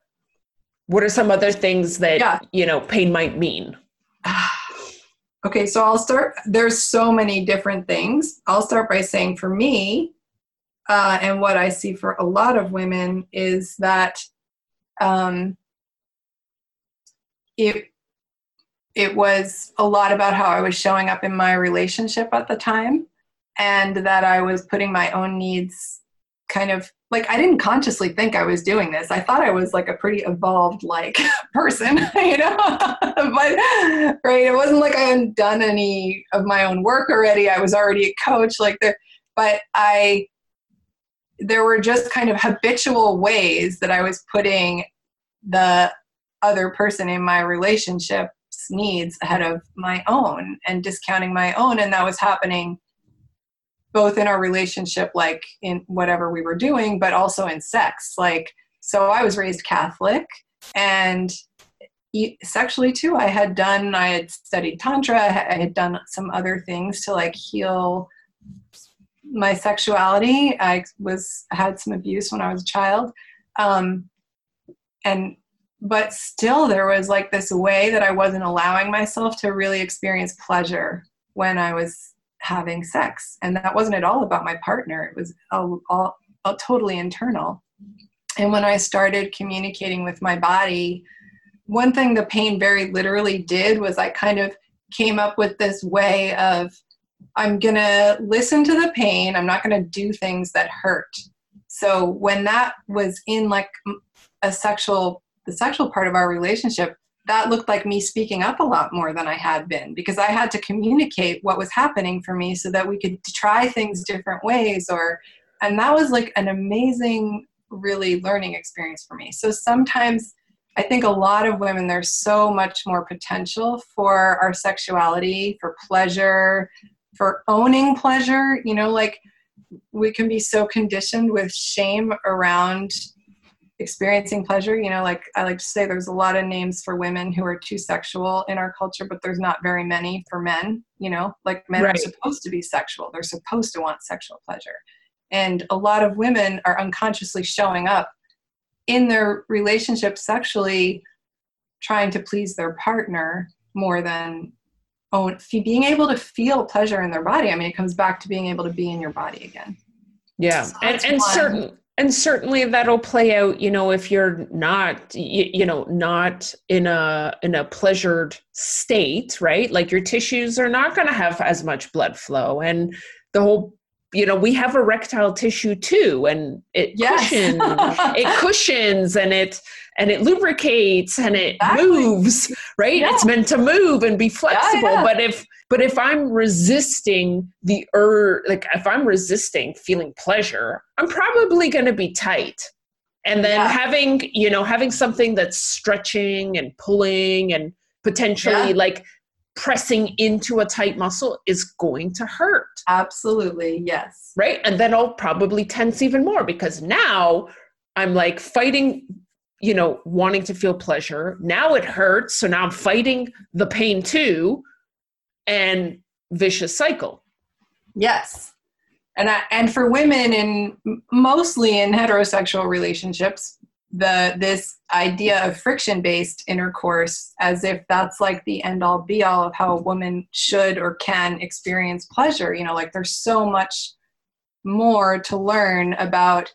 [SPEAKER 2] What are some other things that, yeah. you know, pain might mean?
[SPEAKER 3] okay, so I'll start. There's so many different things. I'll start by saying for me, uh, and what I see for a lot of women is that um, it it was a lot about how I was showing up in my relationship at the time and that I was putting my own needs kind of like I didn't consciously think I was doing this. I thought I was like a pretty evolved like person, you know. but right, it wasn't like I hadn't done any of my own work already. I was already a coach like there but I there were just kind of habitual ways that I was putting the other person in my relationship's needs ahead of my own and discounting my own and that was happening both in our relationship like in whatever we were doing but also in sex. Like so i was raised catholic and sexually too i had done i had studied tantra i had done some other things to like heal my sexuality. I was had some abuse when i was a child um, and but still there was like this way that i wasn't allowing myself to really experience pleasure when i was having sex. And that wasn't at all about my partner. It was all, all, all totally internal. And when i started communicating with my body one thing the pain very literally did was i kind of came up with this way of i'm going to listen to the pain. I'm not going to do things that hurt. So when that was in like a sexual the sexual part of our relationship, that looked like me speaking up a lot more than I had been because I had to communicate what was happening for me so that we could try things different ways or and that was like an amazing really learning experience for me. So sometimes I think a lot of women, there's so much more potential for our sexuality, for pleasure, for owning pleasure. You know, like we can be so conditioned with shame around experiencing pleasure. You know, like I like to say, there's a lot of names for women who are too sexual in our culture, but there's not very many for men. You know, like men right. are supposed to be sexual, they're supposed to want sexual pleasure. And a lot of women are unconsciously showing up in their relationship sexually trying to please their partner more than own being able to feel pleasure in their body. I mean, it comes back to being able to be in your body again.
[SPEAKER 2] Yeah, so and and certain and certainly that'll play out. You know, if you're not, you, you know, not in a in a pleasured state, right? Like your tissues are not going to have as much blood flow, and the whole you know we have erectile tissue too and it yes. cushions it cushions and it and it lubricates and it exactly. moves right yeah. it's meant to move and be flexible yeah, yeah. but if but if i'm resisting the ur like if i'm resisting feeling pleasure i'm probably going to be tight and then having you know having something that's stretching and pulling and potentially like pressing into a tight muscle is going to hurt.
[SPEAKER 3] Absolutely, yes.
[SPEAKER 2] Right? And then I'll probably tense even more because now I'm like fighting, you know, wanting to feel pleasure. Now it hurts. So now I'm fighting the pain too and vicious cycle.
[SPEAKER 3] Yes. And I, and for women in mostly in heterosexual relationships, the this idea of friction based intercourse as if that's like the end all be all of how a woman should or can experience pleasure you know like there's so much more to learn about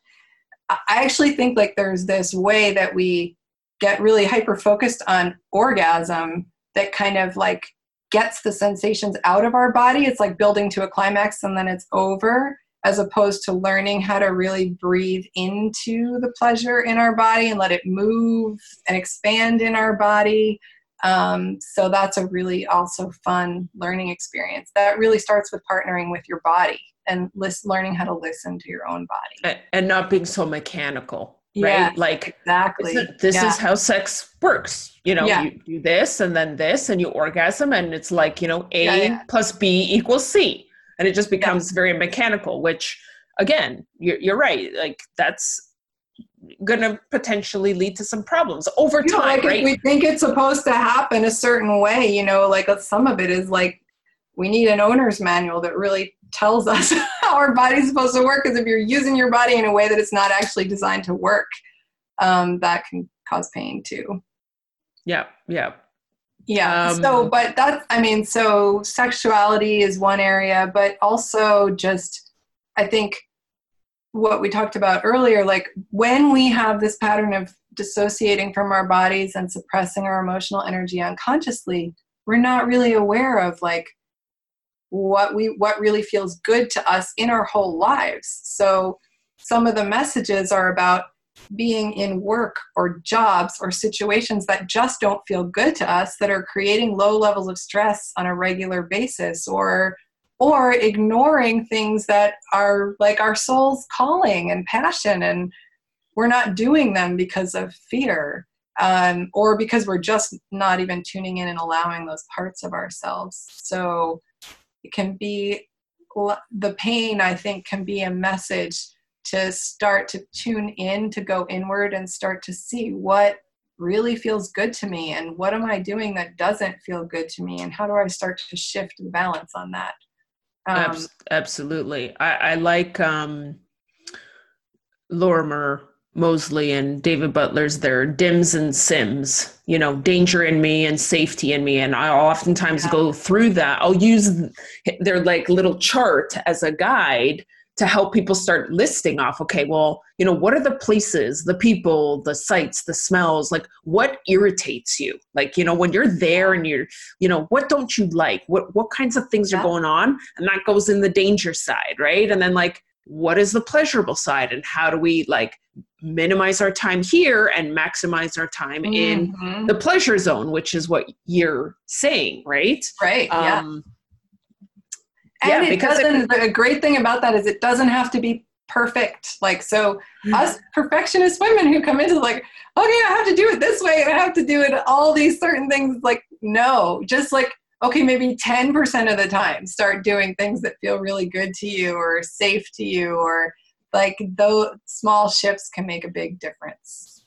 [SPEAKER 3] i actually think like there's this way that we get really hyper focused on orgasm that kind of like gets the sensations out of our body it's like building to a climax and then it's over as opposed to learning how to really breathe into the pleasure in our body and let it move and expand in our body. Um, so that's a really also fun learning experience. That really starts with partnering with your body and list, learning how to listen to your own body
[SPEAKER 2] and not being so mechanical. Right, like
[SPEAKER 3] exactly.
[SPEAKER 2] This, is, this yeah. is how sex works. You know, yeah. you do this and then this, and you orgasm, and it's like you know, A yeah, plus B equals C and it just becomes yeah. very mechanical which again you're, you're right like that's gonna potentially lead to some problems over you time
[SPEAKER 3] know, like
[SPEAKER 2] right?
[SPEAKER 3] we think it's supposed to happen a certain way you know like some of it is like we need an owner's manual that really tells us how our body's supposed to work because if you're using your body in a way that it's not actually designed to work um, that can cause pain too
[SPEAKER 2] yeah yeah
[SPEAKER 3] yeah. Um, so, but that's, I mean, so sexuality is one area, but also just, I think what we talked about earlier, like when we have this pattern of dissociating from our bodies and suppressing our emotional energy unconsciously, we're not really aware of like what we what really feels good to us in our whole lives. So some of the messages are about being in work or jobs or situations that just don't feel good to us that are creating low levels of stress on a regular basis or or ignoring things that are like our soul's calling and passion and we're not doing them because of fear um, or because we're just not even tuning in and allowing those parts of ourselves so it can be the pain i think can be a message to start to tune in, to go inward and start to see what really feels good to me and what am I doing that doesn't feel good to me and how do I start to shift the balance on that.
[SPEAKER 2] Um, Absolutely. I, I like um, Lorimer Moseley and David Butler's their dims and sims, you know, danger in me and safety in me. And I oftentimes yeah. go through that. I'll use their like little chart as a guide to help people start listing off okay well you know what are the places the people the sights the smells like what irritates you like you know when you're there and you're you know what don't you like what what kinds of things yeah. are going on and that goes in the danger side right and then like what is the pleasurable side and how do we like minimize our time here and maximize our time mm-hmm. in the pleasure zone which is what you're saying right
[SPEAKER 3] right um, yeah and yeah, it doesn't. It, the great thing about that is it doesn't have to be perfect. Like, so mm-hmm. us perfectionist women who come into like, okay, I have to do it this way, I have to do it all these certain things. Like, no, just like, okay, maybe 10% of the time, start doing things that feel really good to you or safe to you, or like those small shifts can make a big difference.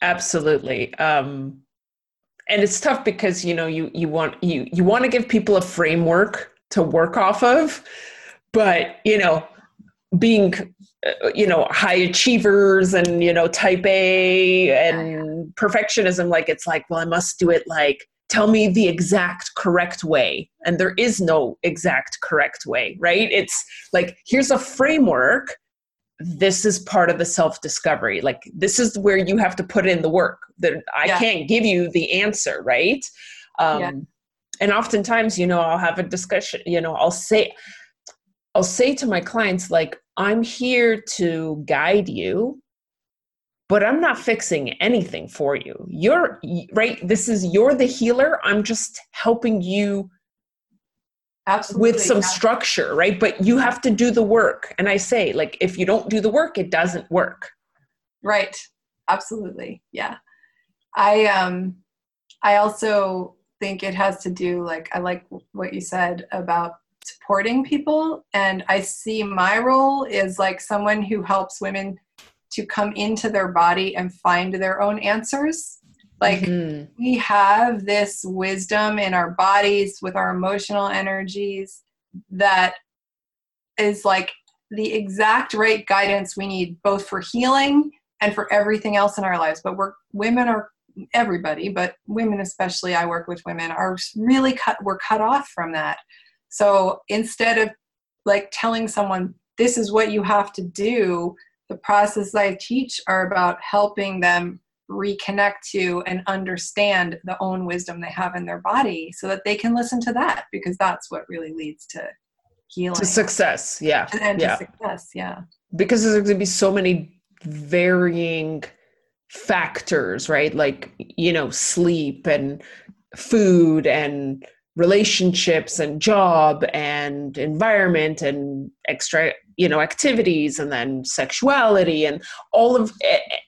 [SPEAKER 2] Absolutely. Um, and it's tough because you know you you want you you want to give people a framework to work off of but you know being uh, you know high achievers and you know type a and perfectionism like it's like well i must do it like tell me the exact correct way and there is no exact correct way right it's like here's a framework this is part of the self discovery like this is where you have to put in the work. That i yeah. can't give you the answer right? Um, yeah. and oftentimes you know i'll have a discussion you know i'll say i'll say to my clients like i'm here to guide you but i'm not fixing anything for you. You're right? This is you're the healer. I'm just helping you
[SPEAKER 3] Absolutely,
[SPEAKER 2] with some yeah. structure, right? But you have to do the work. And I say, like, if you don't do the work, it doesn't work.
[SPEAKER 3] Right. Absolutely. Yeah. I um I also think it has to do like I like what you said about supporting people and I see my role is like someone who helps women to come into their body and find their own answers like mm-hmm. we have this wisdom in our bodies with our emotional energies that is like the exact right guidance we need both for healing and for everything else in our lives. But we're women are everybody, but women especially, I work with women, are really cut we're cut off from that. So instead of like telling someone this is what you have to do, the process I teach are about helping them reconnect to and understand the own wisdom they have in their body so that they can listen to that because that's what really leads to healing.
[SPEAKER 2] to success yeah
[SPEAKER 3] and
[SPEAKER 2] yeah.
[SPEAKER 3] to success yeah.
[SPEAKER 2] Because there's going to be so many varying factors right? Like you know sleep and food and relationships and job and environment and extra you know activities and then sexuality and all of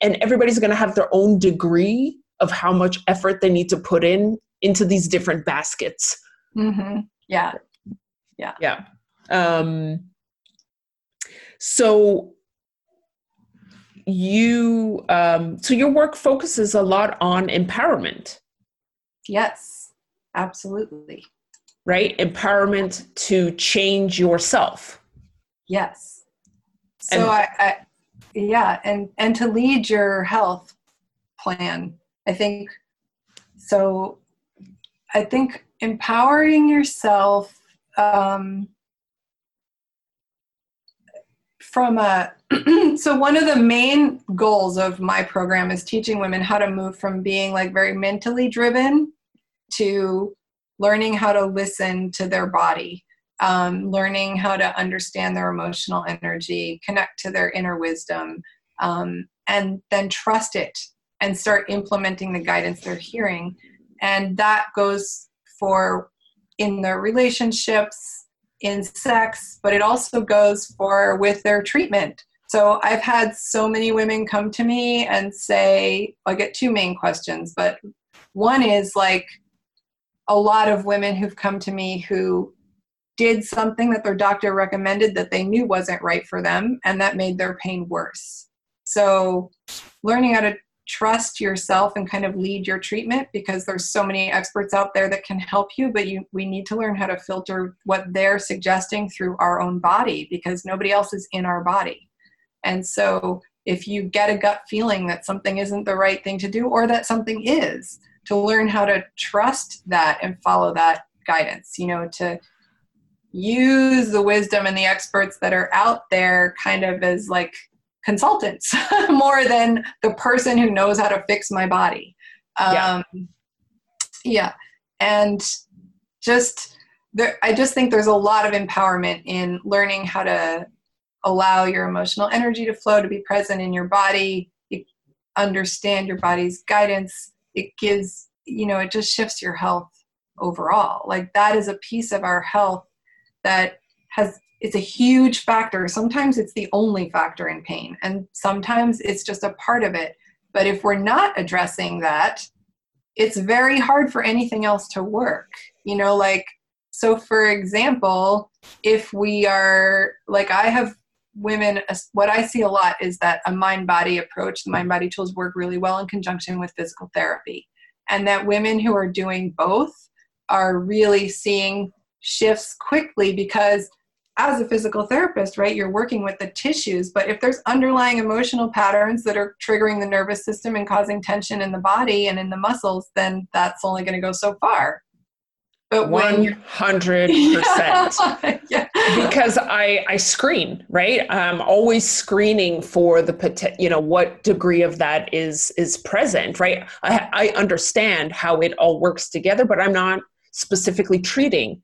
[SPEAKER 2] and everybody's going to have their own degree of how much effort they need to put in into these different baskets.
[SPEAKER 3] Mm-hmm. yeah. Yeah.
[SPEAKER 2] Yeah. Um so you um so your work focuses a lot on empowerment.
[SPEAKER 3] Yes absolutely
[SPEAKER 2] right empowerment to change yourself
[SPEAKER 3] Yes. So and, I, I, yeah, and and to lead your health plan, I think. So, I think empowering yourself um, from a so one of the main goals of my program is teaching women how to move from being like very mentally driven to learning how to listen to their body um, learning how to understand their emotional energy, connect to their inner wisdom, um, and then trust it and start implementing the guidance they're hearing. And that goes for in their relationships, in sex, but it also goes for with their treatment. So I've had so many women come to me and say, I get two main questions, but one is like a lot of women who've come to me who did something that their doctor recommended that they knew wasn't right for them, and that made their pain worse. So, learning how to trust yourself and kind of lead your treatment because there's so many experts out there that can help you but you we need to learn how to filter what they're suggesting through our own body because nobody else is in our body and so if you get a gut feeling that something isn't the right thing to do or that something is to learn how to trust that and follow that guidance you know to use the wisdom and the experts that are out there kind of as like consultants more than the person who knows how to fix my body. Um, yeah. yeah. And just there, I just think there's a lot of empowerment in learning how to allow your emotional energy to flow, to be present in your body, understand your body's guidance. It gives, you know, it just shifts your health overall. Like that is a piece of our health that has it's a huge factor. Sometimes it's the only factor in pain, and sometimes it's just a part of it. But if we're not addressing that, it's very hard for anything else to work. You know, like, so for example, if we are, like, I have women, what I see a lot is that a mind body approach, the mind body tools work really well in conjunction with physical therapy. And that women who are doing both are really seeing shifts quickly because as a physical therapist, right, you're working with the tissues, but if there's underlying emotional patterns that are triggering the nervous system and causing tension in the body and in the muscles, then that's only going to go so far.
[SPEAKER 2] But one hundred percent, because I I screen right. I'm always screening for the you know what degree of that is is present, right? I I understand how it all works together, but I'm not specifically treating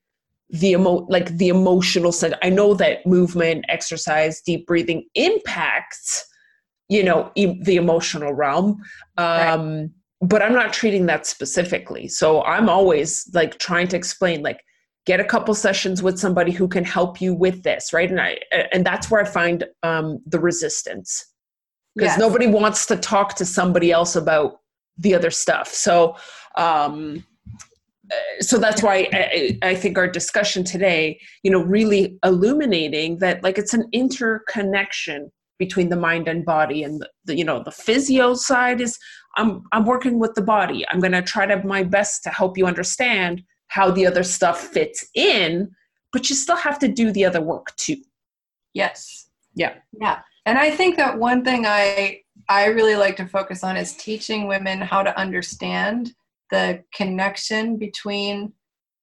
[SPEAKER 2] the emo like the emotional side. I know that movement, exercise, deep breathing impacts, you know, e- the emotional realm. Um, right. But I'm not treating that specifically. So I'm always like trying to explain, like, get a couple sessions with somebody who can help you with this, right? And I and that's where I find um, the resistance because yes. nobody wants to talk to somebody else about the other stuff. So um, so that's why I, I, think our discussion today you know really illuminating that like it's an interconnection between the mind and body and the, the you know the physio side is i'm i'm working with the body. I'm going to try to my best to help you understand how the other stuff fits in but you still have to do the other work too.
[SPEAKER 3] Yes.
[SPEAKER 2] Yeah.
[SPEAKER 3] Yeah. And i think that one thing i i really like to focus on is teaching women how to understand the connection between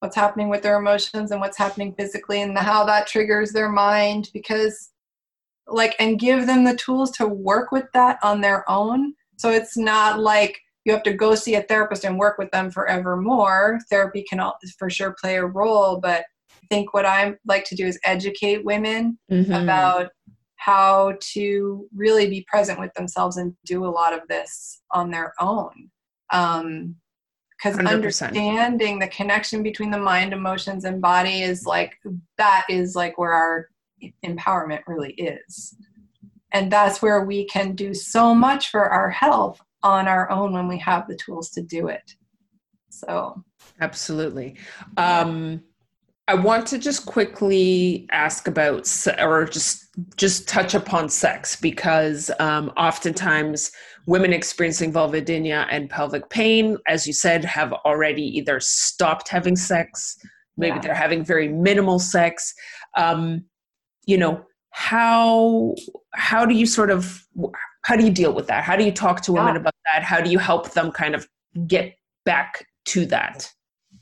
[SPEAKER 3] what's happening with their emotions and what's happening physically and the, how that triggers their mind because like and give them the tools to work with that on their own so it's not like you have to go see a therapist and work with them forevermore. Therapy can for sure play a role but i think what i like to do is educate women mm-hmm. about how to really be present with themselves and do a lot of this on their own. Um, because understanding the connection between the mind emotions and body is like that is like where our empowerment really is and that's where we can do so much for our health on our own when we have the tools to do it so
[SPEAKER 2] absolutely um I want to just quickly ask about, or just just touch upon sex because um, oftentimes women experiencing vulvodynia and pelvic pain, as you said, have already either stopped having sex, maybe yeah. they're having very minimal sex. Um, you know, how how do you sort of how do you deal with that? How do you talk to women yeah. about that? How do you help them kind of get back to that?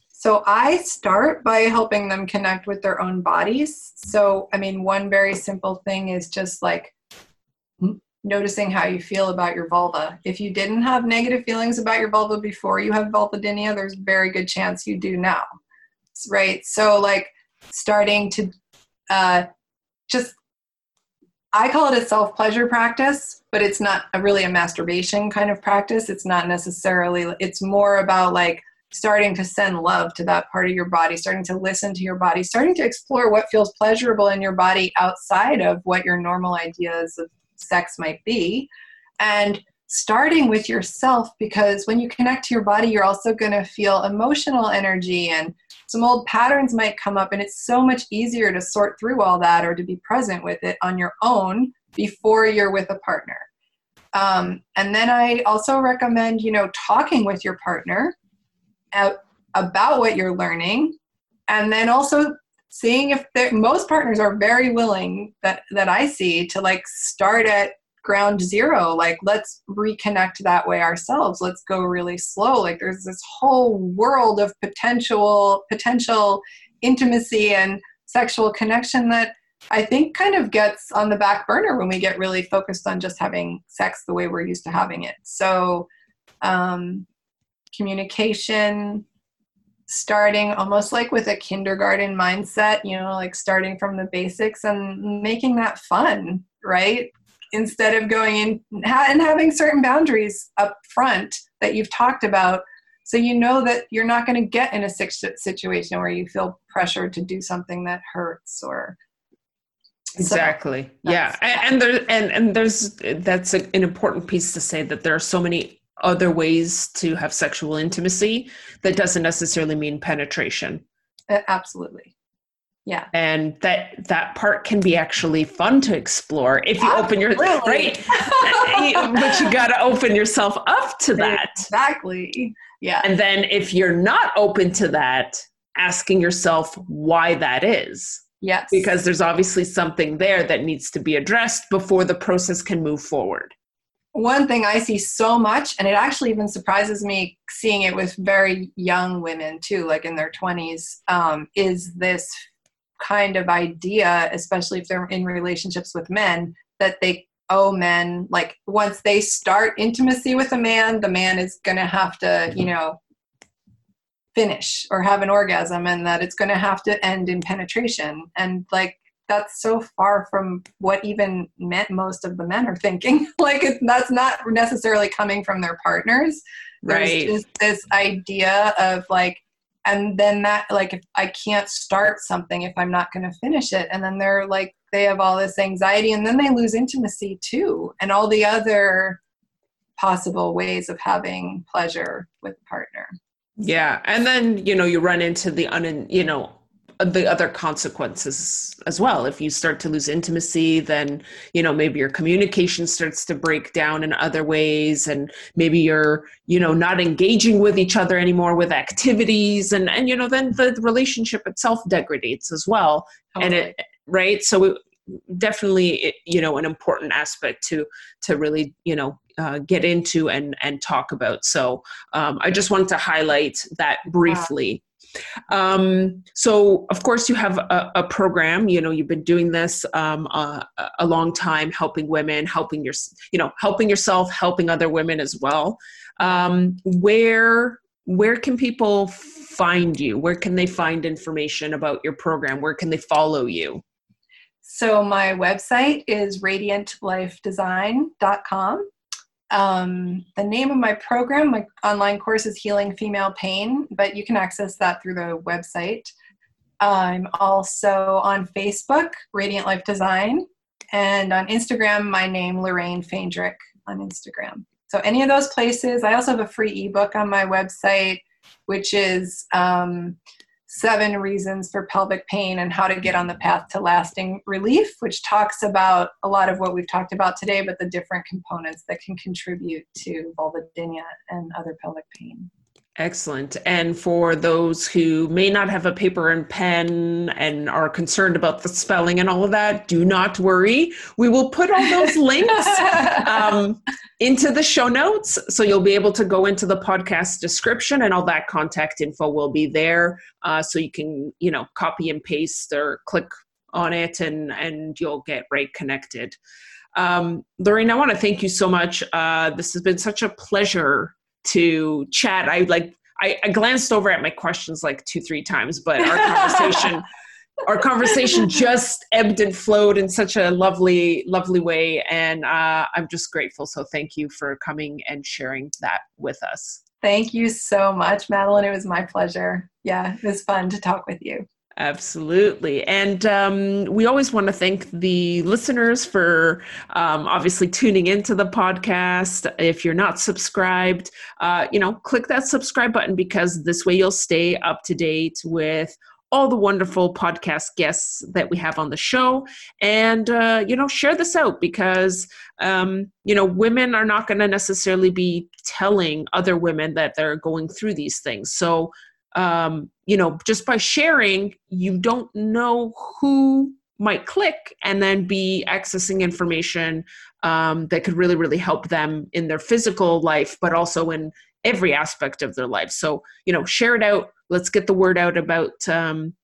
[SPEAKER 3] So I start by helping them connect with their own bodies. So, I mean, one very simple thing is just like noticing how you feel about your vulva. If you didn't have negative feelings about your vulva before you have vulvodynia, there's a very good chance you do now. Right? So, like, starting to uh, just I call it a self pleasure practice, but it's not a really a masturbation kind of practice. It's not necessarily, it's more about like starting to send love to that part of your body, starting to listen to your body, starting to explore what feels pleasurable in your body outside of what your normal ideas of sex might be. And starting with yourself because when you connect to your body, you're also going to feel emotional energy and some old patterns might come up. And it's so much easier to sort through all that or to be present with it on your own before you're with a partner. Um, and then I also recommend, you know, talking with your partner about what you're learning and then also seeing if most partners are very willing that that i see to like start at ground zero like let's reconnect that way ourselves. Let's go really slow. Like there's this whole world of potential potential intimacy and sexual connection that i think kind of gets on the back burner when we get really focused on just having sex the way we're used to having it. So um, communication starting almost like with a kindergarten mindset you know like starting from the basics and making that fun right instead of going in and having certain boundaries up front that you've talked about so you know that you're not going to get in a situation where you feel pressured to do something that hurts or
[SPEAKER 2] exactly. So yeah. And, and there and and there's that's an important piece to say that there are so many other ways to have sexual intimacy that doesn't necessarily mean penetration.
[SPEAKER 3] Absolutely yeah.
[SPEAKER 2] And that that part can be actually fun to explore if you absolutely. open your right? But you got to open yourself up to that.
[SPEAKER 3] Exactly. Yeah.
[SPEAKER 2] And then if you're not open to that asking yourself why that is.
[SPEAKER 3] Yes.
[SPEAKER 2] Because there's obviously something there that needs to be addressed before the process can move forward.
[SPEAKER 3] One thing I see so much, and it actually even surprises me seeing it with very young women too, like in their 20s, um, is this kind of idea, especially if they're in relationships with men, that they owe men, like once they start intimacy with a man, the man is going to have to, you know, finish or have an orgasm and that it's going to have to end in penetration. And like, that's so far from what even meant most of the men are thinking. like it, that's not necessarily coming from their partners.
[SPEAKER 2] There's right.
[SPEAKER 3] just this idea of like, and then that like if I can't start something if I'm not going to finish it, and then they're like they have all this anxiety, and then they lose intimacy too, and all the other possible ways of having pleasure with a partner.
[SPEAKER 2] Yeah, and then you know you run into the un you know the other consequences as well. If you start to lose intimacy then you know maybe your communication starts to break down in other ways and maybe you're you know not engaging with each other anymore with activities and and you know then the relationship itself degrades as well. And it right? So it, definitely you know an important aspect to to really you know uh, get into and and talk about. So um, i just wanted to highlight that briefly um, so, of course, you have a, a, program. You know, you've been doing this um, a, a long time, helping women, helping your, you know, helping yourself, helping other women as well. Um, where where can people find you? Where can they find information about your program? Where can they follow you?
[SPEAKER 3] So my website is radiantlifedesign.com. Um, the name of my program, my online course is Healing Female Pain, but you can access that through the website. I'm also on Facebook, Radiant Life Design, and on Instagram, my name, Lorraine Faendrich on Instagram. So any of those places. I also have a free ebook on my website, which is um, seven reasons for pelvic pain and how to get on the path to lasting relief, which talks about a lot of what we've talked about today, but the different components that can contribute to vulvodynia and other pelvic pain.
[SPEAKER 2] Excellent. And for those who may not have a paper and pen and are concerned about the spelling and all of that, do not worry. We will put all those links um, into the show notes. So you'll be able to go into the podcast description and all that contact info will be there. Uh, so you can, you know, copy and paste or click on it and, and you'll get right connected. Um, Lorraine, I want to thank you so much. Uh, this has been such a pleasure to chat. I like I, I glanced over at my questions like two, three times, but our conversation our conversation just ebbed and flowed in such a lovely, lovely way. And uh, I'm just grateful. So thank you for coming and sharing that with us.
[SPEAKER 3] Thank you so much, Madeline. It was my pleasure. Yeah, it was fun to talk with you.
[SPEAKER 2] Absolutely. And um, we always want to thank the listeners for um, obviously tuning into the podcast. If you're not subscribed, uh, you know, click that subscribe button because this way you'll stay up to date with all the wonderful podcast guests that we have on the show and uh, you know share this out because um, you know women are not going to necessarily be telling other women that they're going through these things so um, you know, just by sharing, you don't know who might click and then be accessing information um, that could really, really help them in their physical life, but also in every aspect of their life. So, you know, share it out. Let's get the word out about um,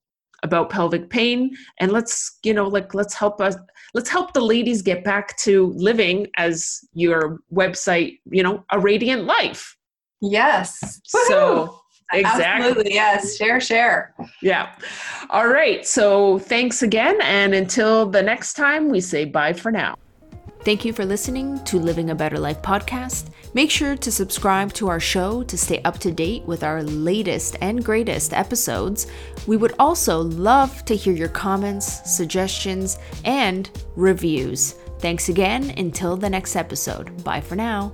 [SPEAKER 2] about pelvic pain, and let's, you know, like let's help us. Let's help the ladies get back to living as your website, you know, a radiant life.
[SPEAKER 3] Yes.
[SPEAKER 2] So
[SPEAKER 3] Exactly. Absolutely. Yes. Share, share.
[SPEAKER 2] Yeah. All right. So thanks again. And until the next time, we say bye for now.
[SPEAKER 1] Thank you for listening to Living a Better Life podcast. Make sure to subscribe to our show to stay up to date with our latest and greatest episodes. We would also love to hear your comments, suggestions, and reviews. Thanks again. Until the next episode. Bye for now.